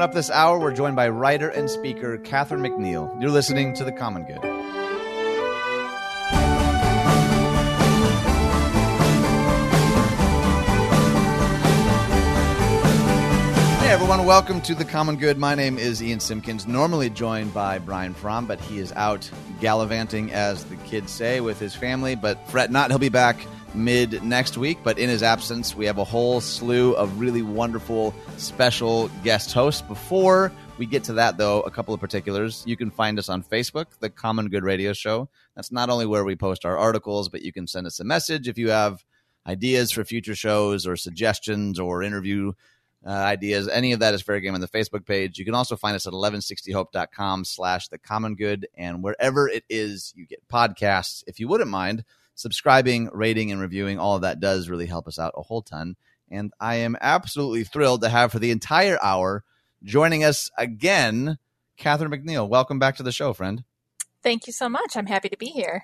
Up this hour, we're joined by writer and speaker Catherine McNiel. You're listening to The Common Good. Hey everyone, welcome to The Common Good. My name is Ian Simpkins, normally joined by Brian Fromm, but he is out gallivanting, as the kids say, with his family. But fret not, he'll be back mid next week. But in his absence, we have a whole slew of really wonderful special guest hosts. Before we get to that, though, a couple of particulars. You can find us on Facebook, The Common Good Radio Show. That's not only where we post our articles, but you can send us a message if you have ideas for future shows or suggestions or interview uh, ideas. Any of that is fair game on the Facebook page. You can also find us at 1160hope.com slash the common good and wherever it is you get podcasts. If you wouldn't mind subscribing, rating, and reviewing, all of that does really help us out a whole ton. And I am absolutely thrilled to have for the entire hour joining us again, Catherine McNiel. Welcome back to the show, friend. Thank you so much. I'm happy to be here.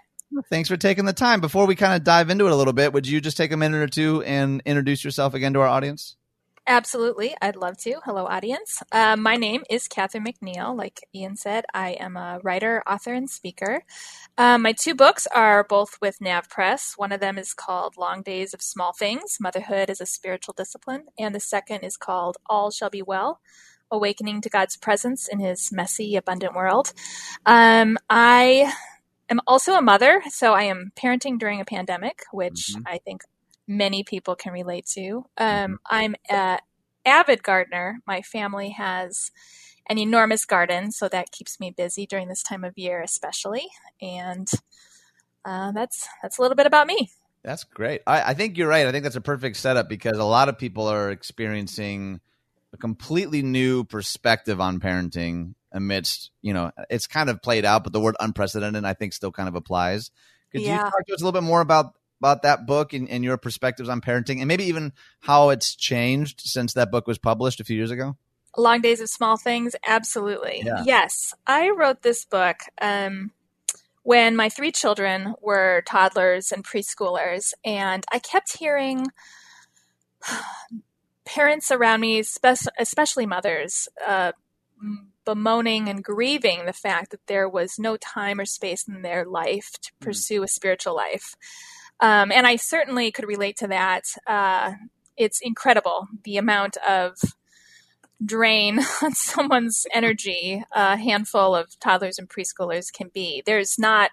Thanks for taking the time. Before we kind of dive into it a little bit, would you just take a minute or two and introduce yourself again to our audience? Absolutely. I'd love to. Hello, audience. Uh, my name is Catherine McNiel. Like Ian said, I am a writer, author, and speaker. Uh, my two books are both with NavPress. One of them is called Long Days of Small Things Motherhood as a Spiritual Discipline. And the second is called All Shall Be Well Awakening to God's Presence in His Messy, Abundant World. Um, I am also a mother, so I am parenting during a pandemic, which mm-hmm. I think many people can relate to. Um, mm-hmm. I'm an avid gardener. My family has an enormous garden, so that keeps me busy during this time of year, especially. And uh, that's that's a little bit about me. That's great. I, I think you're right. I think that's a perfect setup because a lot of people are experiencing a completely new perspective on parenting amidst, you know, it's kind of played out, but the word unprecedented, I think, still kind of applies. Could yeah. you talk to us a little bit more about about that book and, and your perspectives on parenting and maybe even how it's changed since that book was published a few years ago? Long Days of Small Things, absolutely. Yeah. Yes, I wrote this book um, when my three children were toddlers and preschoolers, and I kept hearing parents around me, especially mothers, uh, bemoaning and grieving the fact that there was no time or space in their life to mm. pursue a spiritual life. Um, and I certainly could relate to that. Uh, it's incredible the amount of drain on someone's energy a handful of toddlers and preschoolers can be. There's not,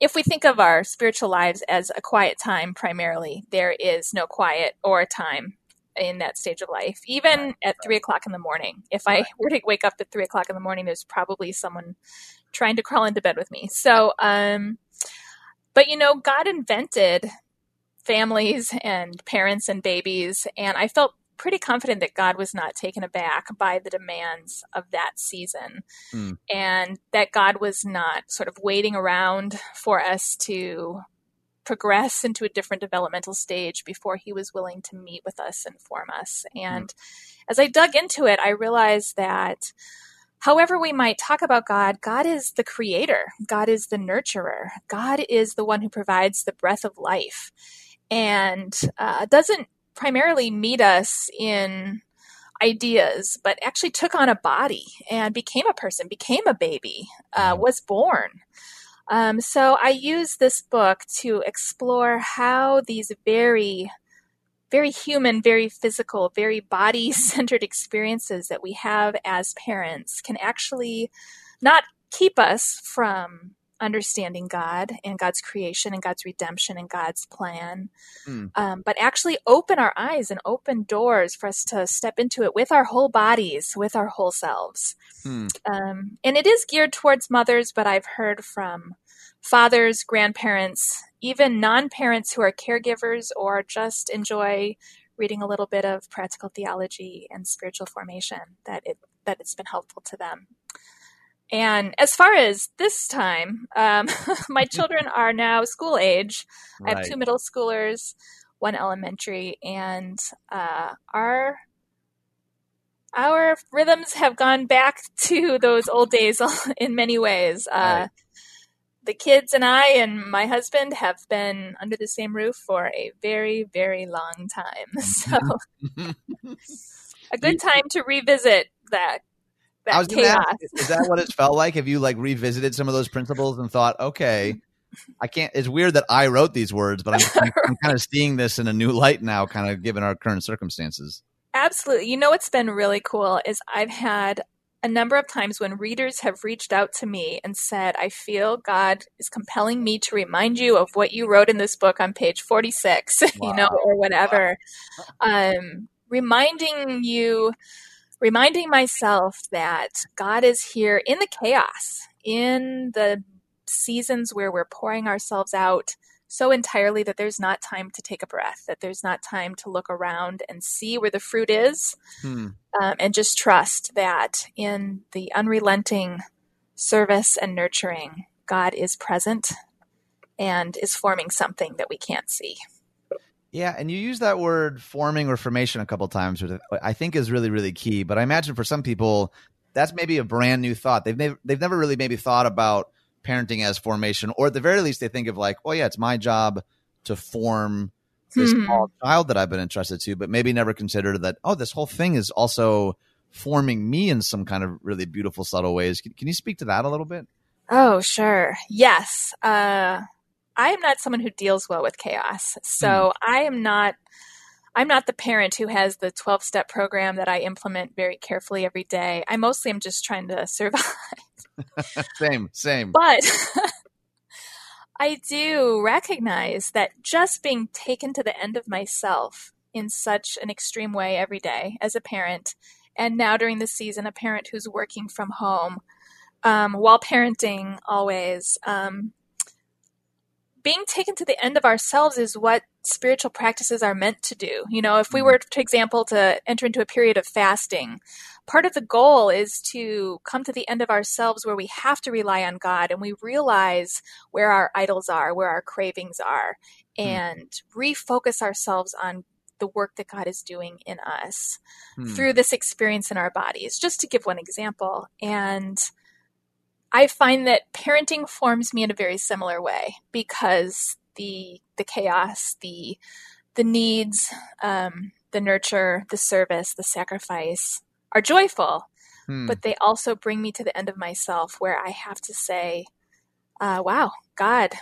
if we think of our spiritual lives as a quiet time primarily, there is no quiet or time in that stage of life. Even at three o'clock in the morning, if I were to wake up at three o'clock in the morning, there's probably someone trying to crawl into bed with me. So, um, but you know, God invented families and parents and babies, and I felt pretty confident that God was not taken aback by the demands of that season mm. and that God was not sort of waiting around for us to progress into a different developmental stage before he was willing to meet with us and form us. And mm. as I dug into it, I realized that however we might talk about God, God is the creator, God is the nurturer, God is the one who provides the breath of life, and uh, doesn't primarily meet us in ideas, but actually took on a body and became a person, became a baby, uh, was born. Um, so I use this book to explore how these very very human, very physical, very body centered experiences that we have as parents can actually not keep us from understanding God and God's creation and God's redemption and God's plan, mm. um, but actually open our eyes and open doors for us to step into it with our whole bodies, with our whole selves. Mm. Um, and it is geared towards mothers, but I've heard from fathers, grandparents, even non parents who are caregivers or just enjoy reading a little bit of practical theology and spiritual formation that it that it's been helpful to them. And as far as this time, um, my children are now school age. Right. I have two middle schoolers, one elementary, and uh, our our rhythms have gone back to those old days in many ways. Uh, right the kids and I and my husband have been under the same roof for a very, very long time. So, a good time to revisit that I was chaos. ask, is that what it felt like? Have you like revisited some of those principles and thought, okay, I can't. It's weird that I wrote these words, but I'm, I'm kind of seeing this in a new light now, kind of given our current circumstances. Absolutely. You know what's been really cool is I've had a number of times when readers have reached out to me and said, I feel God is compelling me to remind you of what you wrote in this book on page 46, Wow. you know, or whatever. Um, reminding you, reminding myself that God is here in the chaos, in the seasons where we're pouring ourselves out so entirely that there's not time to take a breath, that there's not time to look around and see where the fruit is, Hmm. um, and just trust that in the unrelenting service and nurturing, God is present and is forming something that we can't see. Yeah, and you use that word forming or formation a couple times, which I think is really, really key. But I imagine for some people, that's maybe a brand new thought. They've never, they've never really maybe thought about parenting as formation, or at the very least, they think of like, oh yeah, it's my job to form this Hmm. child that I've been entrusted to, but maybe never considered that. Oh, this whole thing is also forming me in some kind of really beautiful, subtle ways. Can, can you speak to that a little bit? Oh, sure. Yes. Uh, I am not someone who deals well with chaos. So I am not. I'm not the parent who has the 12 step program that I implement very carefully every day. I mostly am just trying to survive. same, same. But I do recognize that just being taken to the end of myself in such an extreme way every day as a parent, and now during the season, a parent who's working from home um, while parenting always, um, being taken to the end of ourselves is what spiritual practices are meant to do. You know, if we were, for example, to enter into a period of fasting, part of the goal is to come to the end of ourselves where we have to rely on God and we realize where our idols are, where our cravings are, and refocus ourselves on the work that God is doing in us Hmm. through this experience in our bodies, just to give one example. And I find that parenting forms me in a very similar way because the the chaos, the the needs, um, the nurture, the service, the sacrifice are joyful, Hmm. but they also bring me to the end of myself where I have to say, uh, "Wow, God,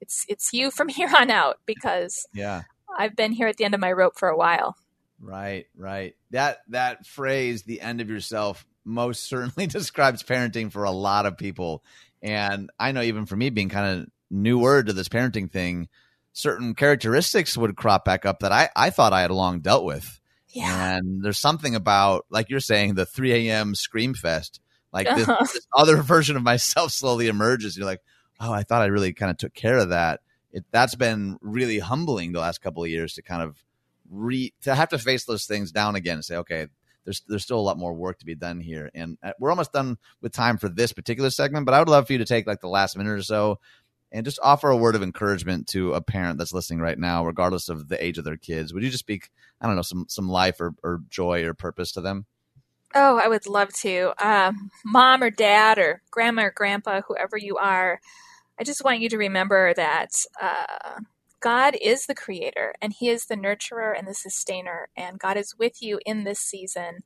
it's it's you from here on out," because yeah. I've been here at the end of my rope for a while. Right, right. That that phrase, the end of yourself, most certainly describes parenting for a lot of people. And I know even for me being kind of new word to this parenting thing, certain characteristics would crop back up that I, I thought I had long dealt with. Yeah. And there's something about, like you're saying, the 3 a.m. scream fest. Like this, Uh-huh. this other version of myself slowly emerges. You're like, oh, I thought I really kind of took care of that. It, that's been really humbling the last couple of years to kind of re to have to face those things down again and say, okay, there's there's still a lot more work to be done here, and uh, we're almost done with time for this particular segment. But I would love for you to take like the last minute or so and just offer a word of encouragement to a parent that's listening right now, regardless of the age of their kids. Would you just speak, I don't know, some some life or, or joy or purpose to them? Oh, I would love to. Um, mom or dad or grandma or grandpa, whoever you are, I just want you to remember that uh, God is the creator and He is the nurturer and the sustainer, and God is with you in this season.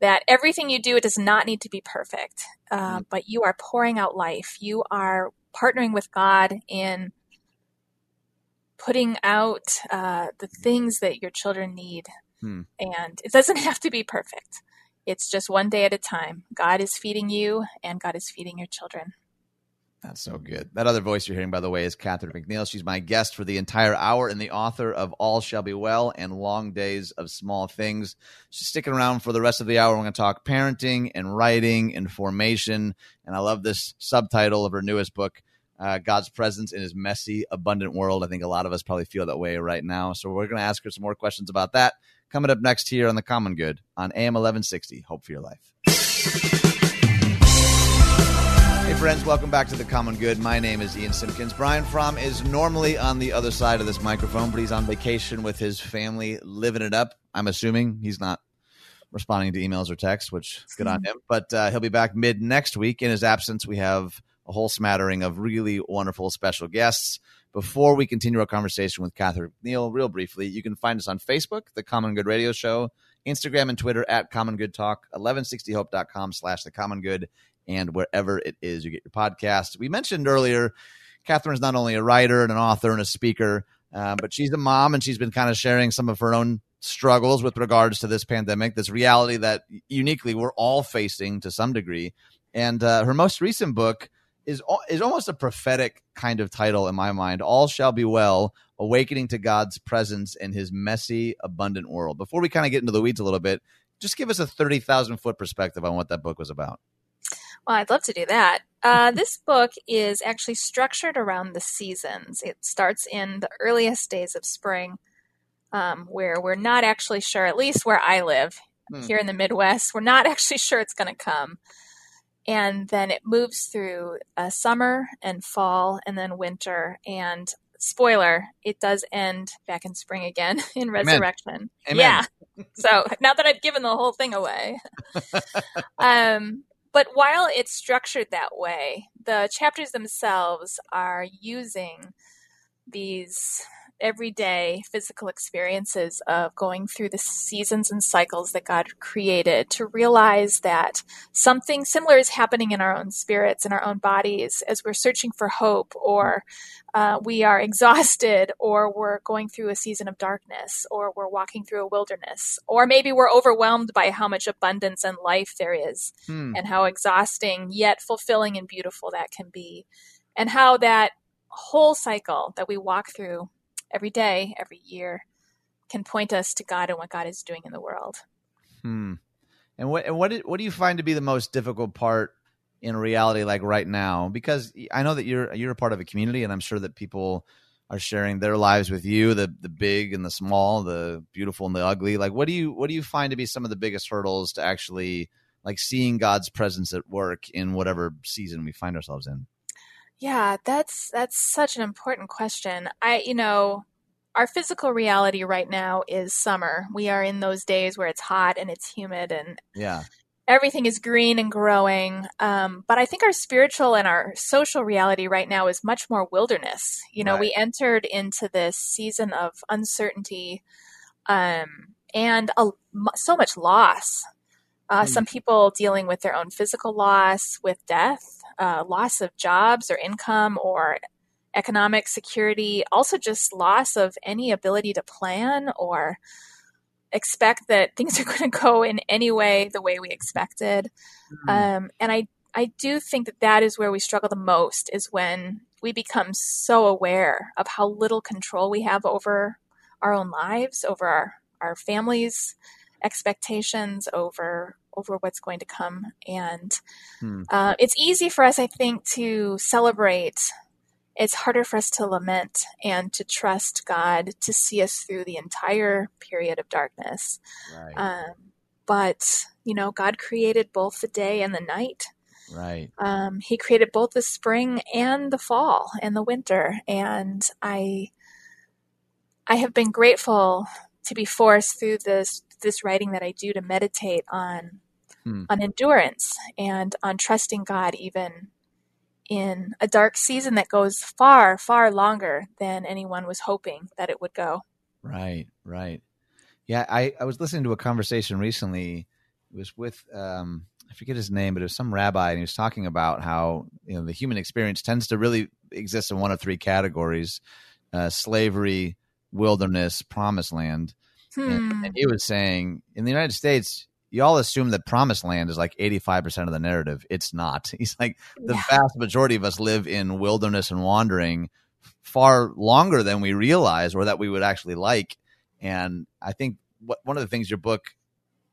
That everything you do, it does not need to be perfect, uh, but you are pouring out life. You are partnering with God in putting out uh, the things that your children need. Hmm. And it doesn't have to be perfect. It's just one day at a time. God is feeding you, and God is feeding your children. That's so good. That other voice you're hearing, by the way, is Catherine McNiel. She's my guest for the entire hour and the author of All Shall Be Well and Long Days of Small Things. She's sticking around for the rest of the hour. We're going to talk parenting and writing and formation. And I love this subtitle of her newest book, uh, God's Presence in His Messy, Abundant World. I think a lot of us probably feel that way right now. So we're going to ask her some more questions about that. Coming up next here on The Common Good on AM 1160. Hope for your life. Hey, friends, welcome back to The Common Good. My name is Ian Simpkins. Brian Fromm is normally on the other side of this microphone, but he's on vacation with his family, living it up. I'm assuming he's not responding to emails or texts, which is good on him. But uh, he'll be back mid next week. In his absence, we have a whole smattering of really wonderful special guests. Before we continue our conversation with Catherine Neal, real briefly, you can find us on Facebook, The Common Good Radio Show, Instagram and Twitter at Common Good Talk, 1160hope.com slash the common good, and wherever it is you get your podcast. We mentioned earlier, Catherine's not only a writer and an author and a speaker, uh, but she's a mom and she's been kind of sharing some of her own struggles with regards to this pandemic, this reality that uniquely we're all facing to some degree. And uh, her most recent book is is almost a prophetic kind of title in my mind. All shall be well. Awakening to God's presence in His messy, abundant world. Before we kind of get into the weeds a little bit, just give us a thirty thousand foot perspective on what that book was about. Well, I'd love to do that. Uh, this book is actually structured around the seasons. It starts in the earliest days of spring, um, where we're not actually sure, at least where I live hmm. here in the Midwest, we're not actually sure it's going to come and then it moves through uh, summer and fall and then winter and spoiler it does end back in spring again in resurrection Amen. yeah so now that i've given the whole thing away um, but while it's structured that way the chapters themselves are using these everyday physical experiences of going through the seasons and cycles that God created to realize that something similar is happening in our own spirits, in our own bodies, as we're searching for hope, or uh, we are exhausted, or we're going through a season of darkness, or we're walking through a wilderness, or maybe we're overwhelmed by how much abundance and life there is, hmm. and how exhausting yet fulfilling and beautiful that can be, and how that whole cycle that we walk through every day, every year, can point us to God and what God is doing in the world. Hmm. And what and what what do you find to be the most difficult part in reality, like right now? Because I know that you're you're a part of a community, and I'm sure that people are sharing their lives with you the the big and the small the beautiful and the ugly like what do you what do you find to be some of the biggest hurdles to actually like seeing god's presence at work in whatever season we find ourselves in yeah, that's that's such an important question. I you know, our physical reality right now is summer. We are in those days where it's hot and it's humid and yeah. Everything is green and growing. Um, but I think our spiritual and our social reality right now is much more wilderness. You know, right. we entered into this season of uncertainty um, and a, so much loss. Uh, mm. Some people dealing with their own physical loss, with death, uh, loss of jobs or income or economic security, also just loss of any ability to plan or expect that things are going to go in any way the way we expected. Mm-hmm. Um, and I, I do think that that is where we struggle the most is when we become so aware of how little control we have over our own lives, over our, our families' expectations, over over what's going to come. And hmm. uh, it's easy for us, I think, to celebrate. It's harder for us to lament and to trust God to see us through the entire period of darkness. Right. Um, but, you know, God created both the day and the night. Right. Um, he created both the spring and the fall and the winter. And I, I have been grateful to be forced through this this writing that I do to meditate on hmm. on endurance and on trusting God even in a dark season that goes far, far longer than anyone was hoping that it would go. Right, right. Yeah, I, I was listening to a conversation recently. It was with um, I forget his name, but it was some rabbi, and he was talking about how you know the human experience tends to really exist in one of three categories: uh, slavery, wilderness, promised land. Hmm. And, and, he was saying in the United States, you all assume that promised land is like 85% of the narrative. It's not. He's like, the yeah. vast majority of us live in wilderness and wandering far longer than we realize or that we would actually like. And I think what one of the things your book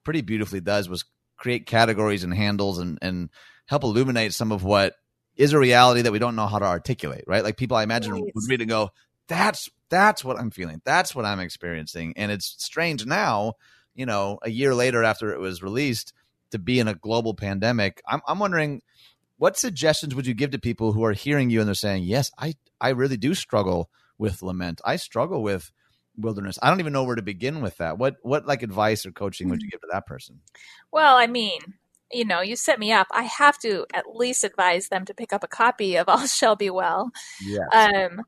pretty beautifully does was create categories and handles and, and help illuminate some of what is a reality that we don't know how to articulate, right? Like people I imagine right. would read and go, that's that's what I'm feeling. That's what I'm experiencing. And it's strange now you know, a year later after it was released to be in a global pandemic. I'm, I'm wondering what suggestions would you give to people who are hearing you and they're saying, yes, I, I really do struggle with lament. I struggle with wilderness. I don't even know where to begin with that. What, what like advice or coaching would mm. you give to that person? Well, I mean, you know, you set me up. I have to at least advise them to pick up a copy of All Shall Be Well. Yes. Um,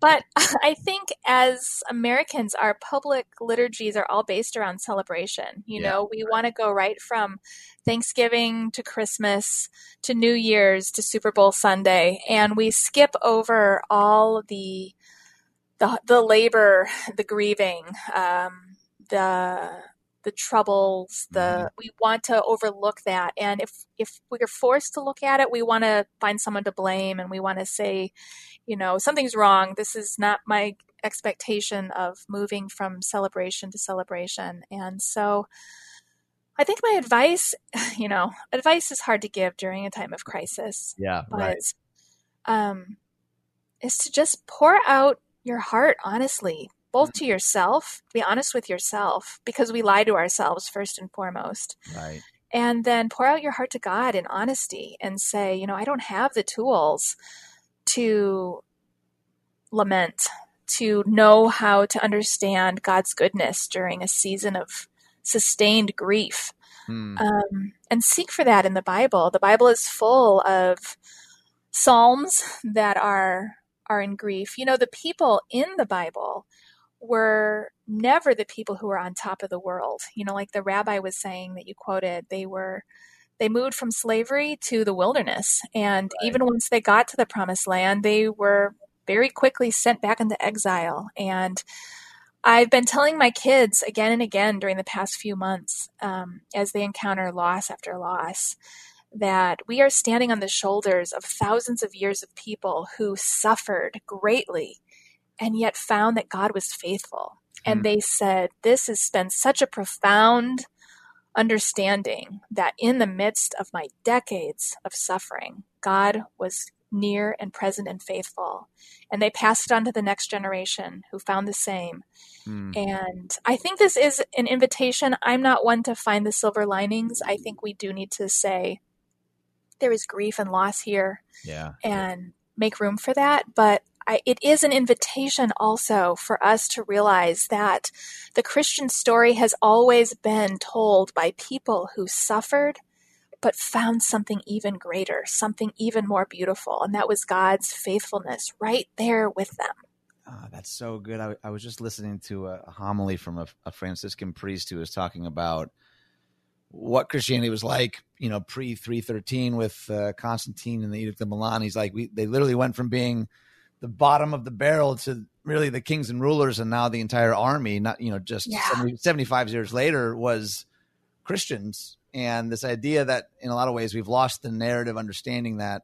but I think as Americans, our public liturgies are all based around celebration. You Yeah. know, we want to go right from Thanksgiving to Christmas to New Year's to Super Bowl Sunday, and we skip over all the the, the labor, the grieving, um, the the troubles, the we want to overlook that. And if if we're forced to look at it, we want to find someone to blame and we want to say, you know, something's wrong. This is not my expectation of moving from celebration to celebration. And so I think my advice, you know, advice is hard to give during a time of crisis yeah. but Right. um, is to just pour out your heart honestly, both to yourself, be honest with yourself, because we lie to ourselves first and foremost, Right. and then pour out your heart to God in honesty and say, you know, I don't have the tools to lament, to know how to understand God's goodness during a season of sustained grief Hmm. um, and seek for that in the Bible. The Bible is full of psalms that are are in grief. You know, the people in the Bible were never the people who were on top of the world. You know, like the rabbi was saying that you quoted, they were they moved from slavery to the wilderness, and Right. even once they got to the promised land, they were very quickly sent back into exile and I've been telling my kids again and again during the past few months, um, as they encounter loss after loss, that we are standing on the shoulders of thousands of years of people who suffered greatly and yet found that God was faithful. And they said, This has been such a profound understanding that in the midst of my decades of suffering, God was near and present and faithful. And they passed it on to the next generation who found the same. Hmm. And I think this is an invitation. I'm not one to find the silver linings. I think we do need to say there is grief and loss here Yeah. and make room for that. But I, it is an invitation also for us to realize that the Christian story has always been told by people who suffered but found something even greater, something even more beautiful. And that was God's faithfulness right there with them. Ah, that's so good. I, I was just listening to a homily from a, a Franciscan priest who was talking about what Christianity was like, you know, pre three thirteen with uh, Constantine and the Edict of Milan. He's like, we they literally went from being the bottom of the barrel to really the kings and rulers, and now the entire army, not you know, just Yeah. 70, 75 years later, was Christians. And this idea that in a lot of ways we've lost the narrative understanding that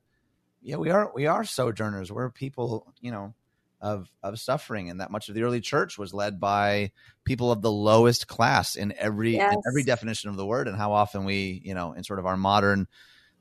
yeah, we are we are sojourners. We're people, you know, of of suffering, and that much of the early church was led by people of the lowest class in every Yes. in every definition of the word. And how often we, you know, in sort of our modern,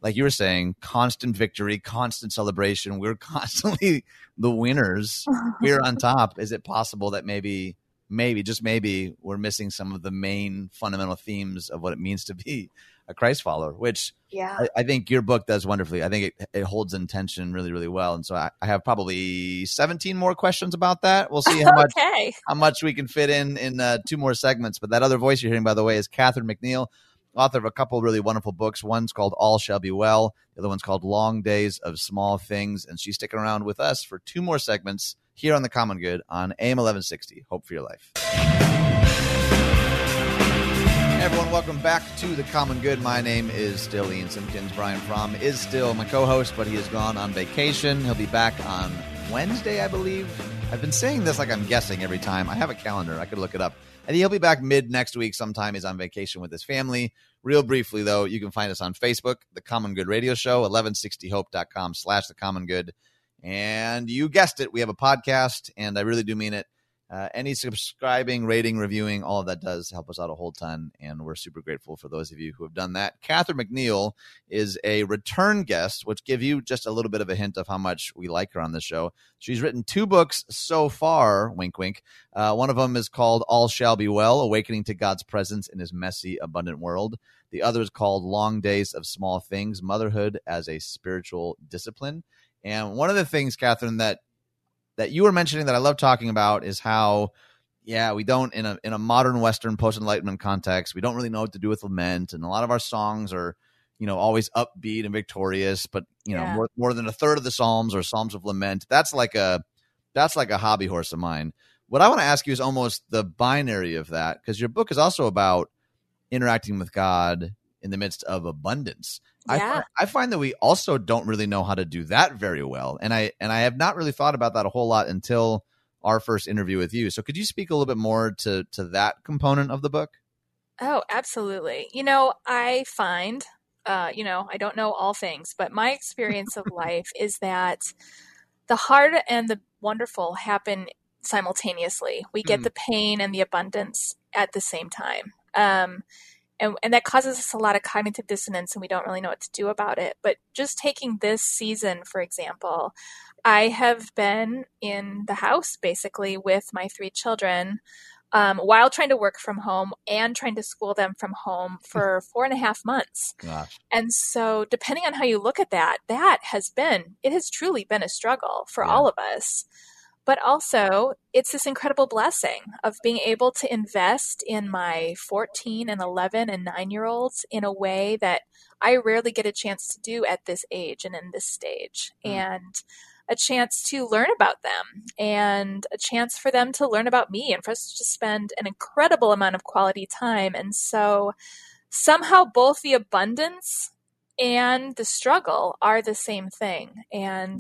like you were saying, constant victory, constant celebration. We're constantly the winners. We're on top. Is it possible that maybe, maybe, just maybe, we're missing some of the main fundamental themes of what it means to be a Christ follower? Which yeah. I, I think your book does wonderfully. I think it, it holds intention really, really well. And so I, I have probably 17 more questions about that. We'll see how much how much we can fit in in uh, two more segments. But that other voice you're hearing, by the way, is Catherine McNiel, author of a couple really wonderful books. One's called All Shall Be Well. The other one's called Long Days of Small Things. And she's sticking around with us for two more segments here on the Common Good on AM 1160. Hope for your life. Hey everyone, welcome back to the Common Good. My name is still Ian Simpkins. Brian Fromm is still my co-host, but he has gone on vacation. He'll be back on Wednesday, I believe. I've been saying this like I'm guessing every time. I have a calendar. I could look it up. And he'll be back mid next week sometime. He's on vacation with his family. Real briefly, though, you can find us on Facebook, The Common Good Radio Show, 1160hope.com slash The Common Good. And you guessed it, we have a podcast, and I really do mean it. Uh, any subscribing, rating, reviewing, all of that does help us out a whole ton, and we're super grateful for those of you who have done that. Catherine McNiel is a return guest, which give you just a little bit of a hint of how much we like her on the show. She's written two books so far, wink, wink. Uh, one of them is called All Shall Be Well Awakening to God's Presence in His Messy, Abundant World. The other is called Long Days of Small Things Motherhood as a Spiritual Discipline. And one of the things, Catherine, that that you were mentioning that I love talking about is how, yeah, we don't in a in a modern Western post enlightenment context, we don't really know what to do with lament, and a lot of our songs are, you know, always upbeat and victorious, but you know, Yeah. more more than a third of the psalms are psalms of lament. That's like a that's like a hobby horse of mine. What I want to ask you is almost the binary of that because your book is also about interacting with God in the midst of abundance. I, Yeah. find, I find that we also don't really know how to do that very well, and I and I have not really thought about that a whole lot until our first interview with you. So, could you speak a little bit more to to that component of the book? Oh, absolutely. You know, I find, uh, you know, I don't know all things, but my experience of life is that the hard and the wonderful happen simultaneously. We get Hmm. the pain and the abundance at the same time. Um, and, and that causes us a lot of cognitive dissonance and we don't really know what to do about it. But just taking this season, for example, I have been in the house basically with my three children um, while trying to work from home and trying to school them from home for four and a half months. Gosh, And so, depending on how you look at that, that has been, it has truly been a struggle for Yeah. all of us. But also, it's this incredible blessing of being able to invest in my 14 and 11 and 9 year olds in a way that I rarely get a chance to do at this age and in this stage. Mm. And a chance to learn about them and a chance for them to learn about me and for us to spend an incredible amount of quality time. And so, somehow both the abundance and the struggle are the same thing. And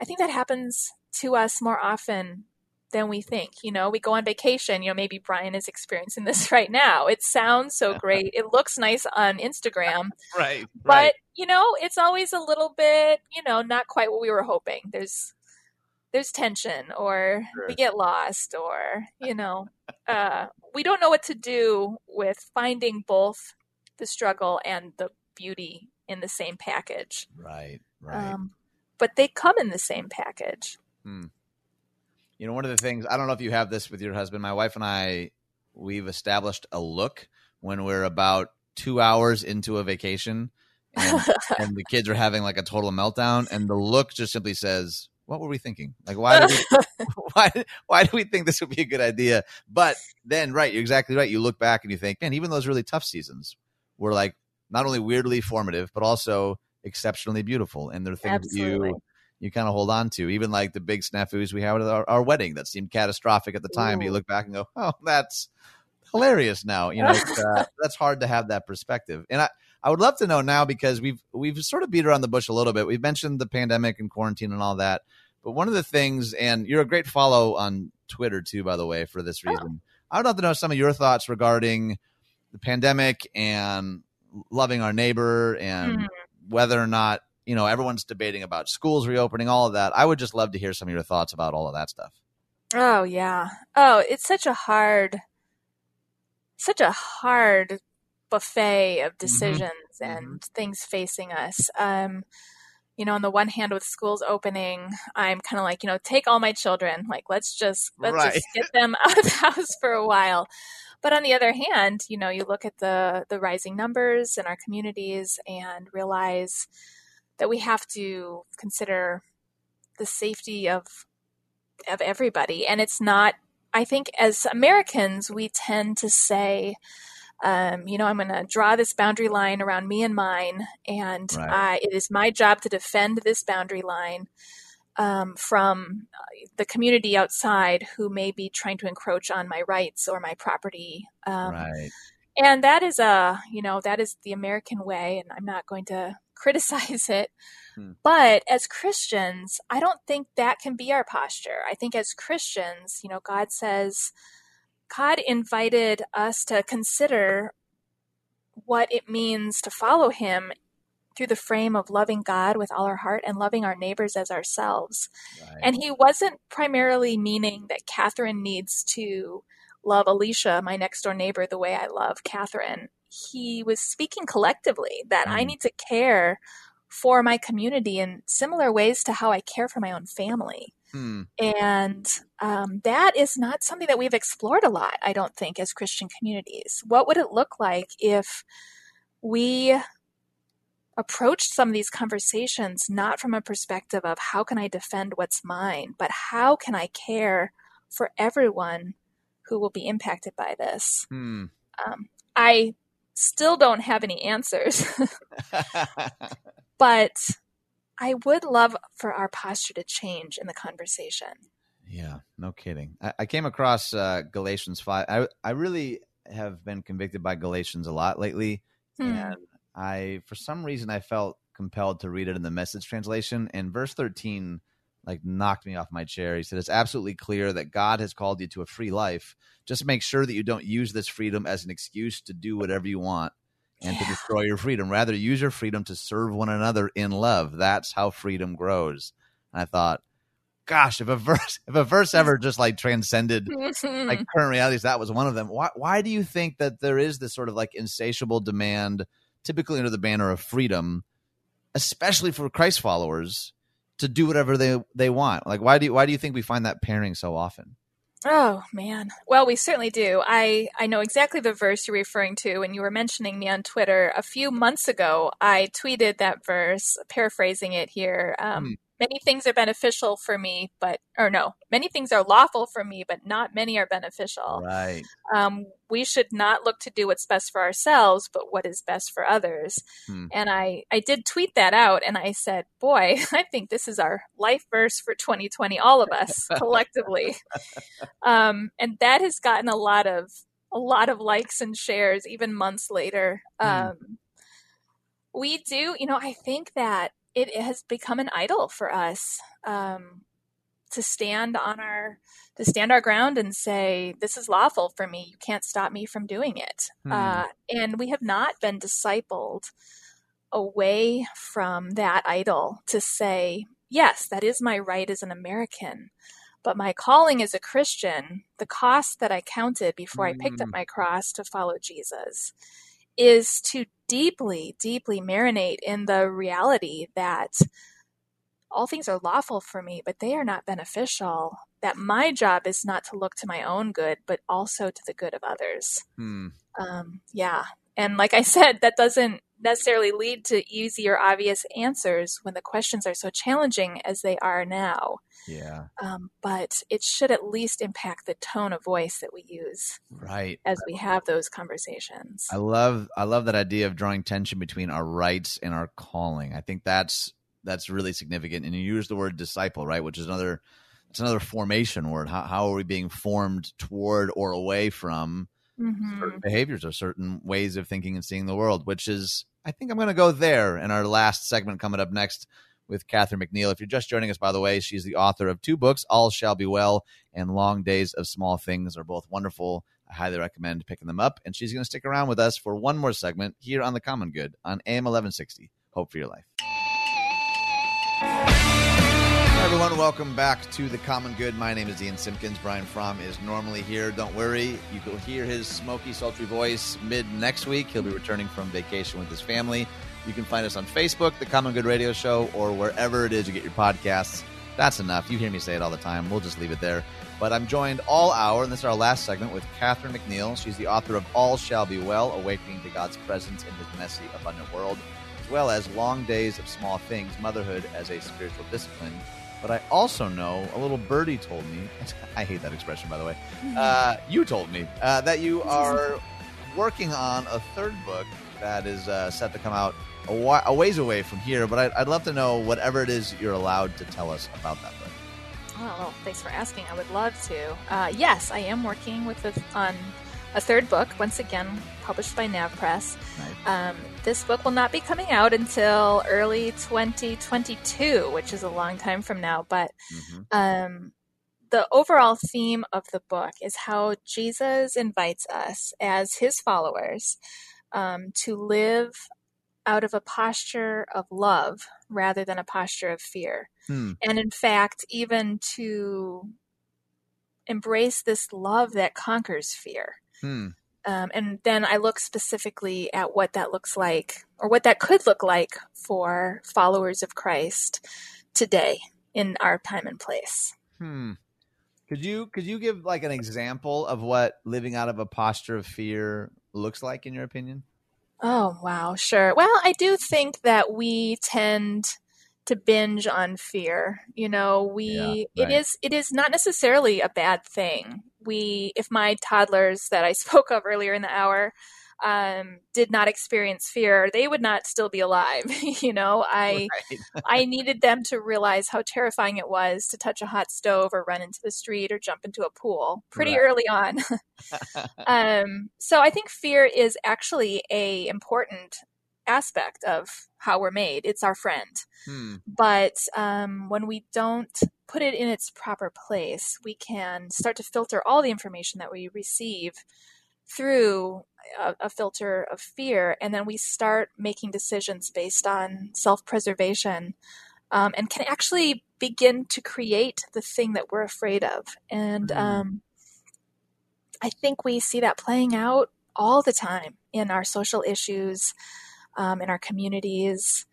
I think that happens to us more often than we think. You know, we go on vacation, you know, maybe Brian is experiencing this right now. It sounds so great. It looks nice on Instagram, right, but you know, it's always a little bit, you know, not quite what we were hoping. There's there's tension or Sure. we get lost or, you know, uh, we don't know what to do with finding both the struggle and the beauty in the same package. right, right. Um, but they come in the same package. Hmm. You know, one of the things I don't know if you have this with your husband. My wife and I, we've established a look when we're about two hours into a vacation, and, and the kids are having like a total meltdown, and the look just simply says, "What were we thinking? Like, why did we, why why do we think this would be a good idea?" But then, right, you're exactly right. You look back and you think, man, even those really tough seasons were like not only weirdly formative, but also exceptionally beautiful, and they're things you you kind of hold on to. Even like the big snafus we had at our, our wedding that seemed catastrophic at the time. You look back and go, "Oh, that's hilarious." Now, you know, uh, that's hard to have that perspective. And I, I would love to know now because we've we've sort of beat around the bush a little bit. We've mentioned the pandemic and quarantine and all that, but one of the things, and you're a great follow on Twitter too, by the way, for this Oh. reason. I would love to know some of your thoughts regarding the pandemic and loving our neighbor and Mhm. whether or not you know everyone's debating about schools reopening all of that i would just love to hear some of your thoughts about all of that stuff Oh yeah. Oh, it's such a hard such a hard buffet of decisions and things facing us. Um you know, on the one hand with schools opening, I'm kind of like, you know, take all my children, like let's just let's Right. just get them out of the house for a while. But on the other hand, you know, you look at the the rising numbers in our communities and realize that we have to consider the safety of of everybody and it's not i think as americans we tend to say um, you know i'm going to draw this boundary line around me and mine and Right. I, it is my job to defend this boundary line um, from uh, the community outside who may be trying to encroach on my rights or my property um, right and that is a you know that is the american way and i'm not going to criticize it Hmm. but as christians i don't think that can be our posture i think as christians you know god says god invited us to consider what it means to follow him through the frame of loving god with all our heart and loving our neighbors as ourselves right and he wasn't primarily meaning that Catherine needs to love Alicia, my next door neighbor, the way I love Catherine. He was speaking collectively that I Mhm. need to care for my community in similar ways to how I care for my own family. Hmm. And um, that is not something that we've explored a lot, I don't think, as Christian communities. What would it look like if we approached some of these conversations not from a perspective of how can I defend what's mine, but how can I care for everyone who will be impacted by this? Hmm. Um, I still don't have any answers. but I would love for our posture to change in the conversation. Yeah, no kidding. I, I came across uh, Galatians 5. I, I really have been convicted by Galatians a lot lately. Hmm. And I, for some reason, I felt compelled to read it in the message translation. And verse 13 like knocked me off my chair. He said, It's absolutely clear that God has called you to a free life. Just make sure that you don't use this freedom as an excuse to do whatever you want and yeah. to destroy your freedom. Rather, use your freedom to serve one another in love. That's how freedom grows. And I thought, gosh, if a verse if a verse ever just like transcended like current realities, that was one of them. Why why do you think that there is this sort of like insatiable demand, typically under the banner of freedom, especially for Christ followers, to do whatever they they want? Like why do you why do you think we find that pairing so often? Oh man. Well, we certainly do. I I know exactly the verse you're referring to and you were mentioning me on Twitter a few months ago. I tweeted that verse, paraphrasing it here. Um, hmm many things are beneficial for me, but or no, many things are lawful for me, but not many are beneficial. Right. Um, we should not look to do what's best for ourselves, but what is best for others. Hmm. And I I did tweet that out, and I said, "Boy, I think this is our life verse for 2020, all of us collectively." um, and that has gotten a lot of a lot of likes and shares, even months later. Hmm. Um, we do, you know, I think that it has become an idol for us um, to stand on our to stand our ground and say this is lawful for me you can't stop me from doing it hmm. uh, and we have not been discipled away from that idol to say yes that is my right as an american but my calling as a christian the cost that i counted before i picked up hmm. my cross to follow jesus is to deeply, deeply marinate in the reality that all things are lawful for me, but they are not beneficial. That my job is not to look to my own good, but also to the good of others. Hmm. Um, yeah. And like I said, that doesn't necessarily lead to easy or obvious answers when the questions are so challenging as they are now. Yeah. Um, but it should at least impact the tone of voice that we use. Right. As we have those conversations. I love I love that idea of drawing tension between our rights and our calling. I think that's that's really significant. And you use the word disciple, right, which is another it's another formation word. How how are we being formed toward or away from mm-hmm. certain behaviors or certain ways of thinking and seeing the world, which is I think I'm going to go there in our last segment coming up next with Catherine McNiel. If you're just joining us, by the way, she's the author of two books, All Shall Be Well and Long Days of Small Things, are both wonderful. I highly recommend picking them up. And she's going to stick around with us for one more segment here on The Common Good on AM 1160. Hope for your life. Everyone. Welcome back to The Common Good. My name is Ian Simpkins. Brian Fromm is normally here. Don't worry. You will hear his smoky, sultry voice mid next week. He'll be returning from vacation with his family. You can find us on Facebook, The Common Good Radio Show, or wherever it is you get your podcasts. That's enough. You hear me say it all the time. We'll just leave it there. But I'm joined all hour, and this is our last segment, with Catherine McNiel. She's the author of All Shall Be Well Awakening to God's Presence in His Messy, Abundant World, as well as Long Days of Small Things Motherhood as a Spiritual Discipline. But I also know a little birdie told me, I hate that expression, by the way. Uh, you told me uh, that you are working on a third book that is uh, set to come out a, a ways away from here, but I'd, I'd love to know whatever it is you're allowed to tell us about that book. Oh, well, thanks for asking. I would love to. Uh, yes, I am working with a, on a third book, once again published by NavPress. Nice. Um, this book will not be coming out until early 2022, which is a long time from now. But mm-hmm. um, the overall theme of the book is how Jesus invites us as his followers um, to live out of a posture of love rather than a posture of fear. Hmm. And in fact, even to embrace this love that conquers fear. Hmm. Um, and then I look specifically at what that looks like, or what that could look like for followers of Christ today in our time and place. Hmm. Could you could you give like an example of what living out of a posture of fear looks like in your opinion? Oh, wow, sure. Well, I do think that we tend to binge on fear. You know, we yeah, right. it is it is not necessarily a bad thing. We if my toddlers that I spoke of earlier in the hour um, did not experience fear, they would not still be alive. you know, I right. I needed them to realize how terrifying it was to touch a hot stove or run into the street or jump into a pool pretty right. early on. um, so I think fear is actually a important aspect of how we're made. It's our friend. Hmm. But um, when we don't put it in its proper place, we can start to filter all the information that we receive through a, a filter of fear. And then we start making decisions based on self preservation um, and can actually begin to create the thing that we're afraid of. And hmm. um, I think we see that playing out all the time in our social issues um, in our communities,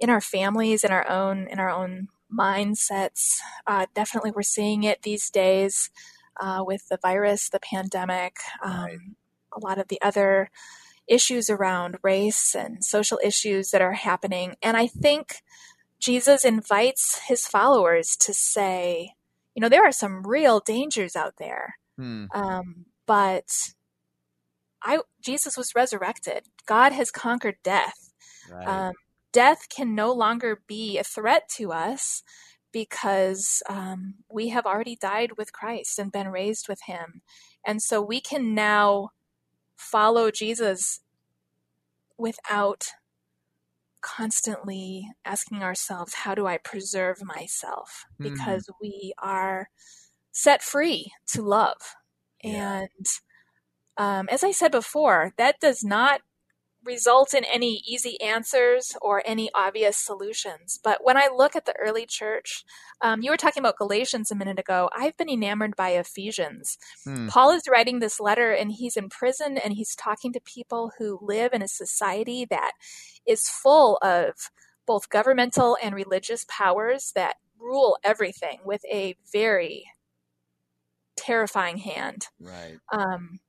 in our families, in our own in our own mindsets. Uh, definitely, we're seeing it these days uh, with the virus, the pandemic, um, right. a lot of the other issues around race and social issues that are happening. And I think Jesus invites his followers to say, you know, there are some real dangers out there. Hmm. Um, but I Jesus was resurrected. God has conquered death. Right. Um, death can no longer be a threat to us because um, we have already died with Christ and been raised with Him, and so we can now follow Jesus without constantly asking ourselves, "How do I preserve myself?" Mm. Because we are set free to love, yeah. and um, as I said before, that does not result in any easy answers or any obvious solutions. But when I look at the early church, um, you were talking about Galatians a minute ago. I've been enamored by Ephesians. Hmm. Paul is writing this letter and he's in prison and he's talking to people who live in a society that is full of both governmental and religious powers that rule everything with a very terrifying hand. Right. Um,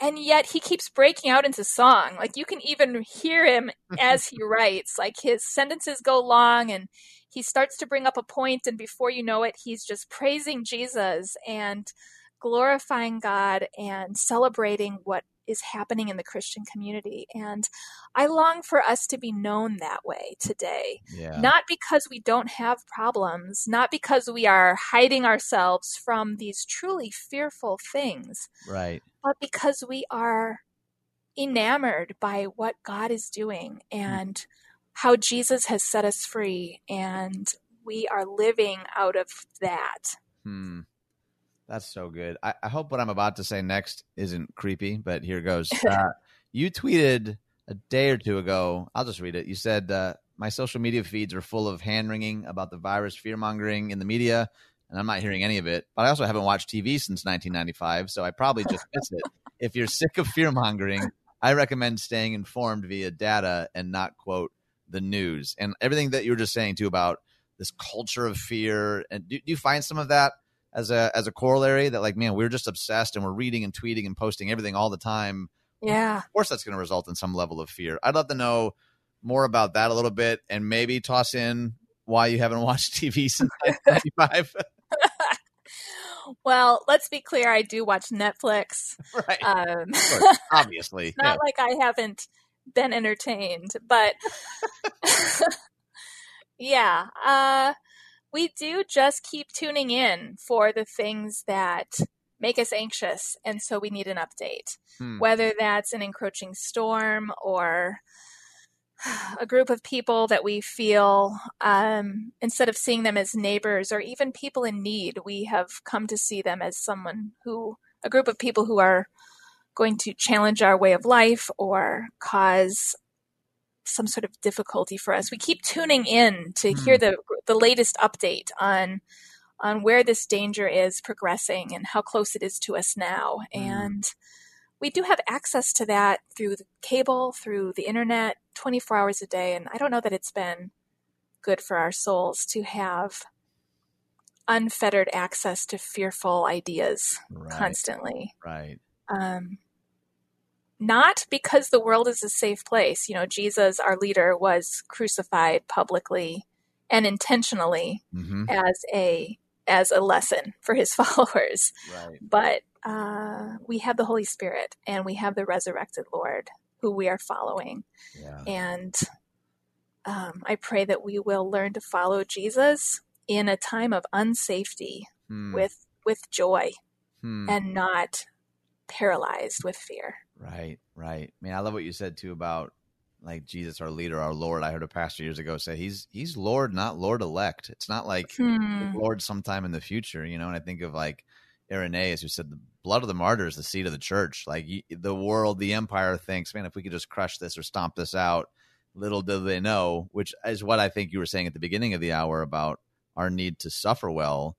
and yet he keeps breaking out into song. Like you can even hear him as he writes. Like his sentences go long and he starts to bring up a point and before you know it he's just praising Jesus and glorifying God and celebrating what is happening in the Christian community. And I long for us to be known that way today. Yeah. Not because we don't have problems, not because we are hiding ourselves from these truly fearful things. Right. But because we are enamored by what God is doing and mm. how Jesus has set us free and we are living out of that. Hmm. That's so good. I, I, hope what I'm about to say next isn't creepy, but here goes. Uh, you tweeted a day or two ago. I'll just read it. You said, uh, My social media feeds are full of hand wringing about the virus fear mongering in the media, and I'm not hearing any of it. But I also haven't watched TV since 1995, so I probably just missed it. If you're sick of fear mongering, I recommend staying informed via data and not quote the news. And everything that you were just saying, too, about this culture of fear. And do, do you find some of that? As a as a corollary that like man we're just obsessed and we're reading and tweeting and posting everything all the time. Yeah. of course that's going to result in some level of fear. I'd love to know more about that a little bit and maybe toss in why you haven't watched tv since 1995 well let's be clear i do watch netflix. Right. Um, obviously not yeah. like i haven't been entertained but yeah uh we do just keep tuning in for the things that make us anxious. And so we need an update, hmm. whether that's an encroaching storm or a group of people that we feel, um, instead of seeing them as neighbors or even people in need, we have come to see them as someone who, a group of people who are going to challenge our way of life or cause some sort of difficulty for us. We keep tuning in to mm. hear the the latest update on on where this danger is progressing and how close it is to us now. Mm. And we do have access to that through the cable, through the internet, 24 hours a day. And I don't know that it's been good for our souls to have unfettered access to fearful ideas right. constantly. Right. Um, not because the world is a safe place. You know, Jesus, our leader, was crucified publicly and intentionally mm-hmm. as a as a lesson for his followers. Right. But uh, we have the Holy Spirit and we have the resurrected Lord, who we are following. Yeah. And um, I pray that we will learn to follow Jesus in a time of unsafety hmm. with with joy hmm. and not paralyzed with fear. Right, right. I mean, I love what you said too about like Jesus, our leader, our Lord. I heard a pastor years ago say he's he's Lord, not Lord elect. It's not like hmm. Lord sometime in the future, you know. And I think of like Irenaeus, who said the blood of the martyrs, the seed of the church. Like the world, the empire thinks, man, if we could just crush this or stomp this out, little do they know, which is what I think you were saying at the beginning of the hour about our need to suffer well,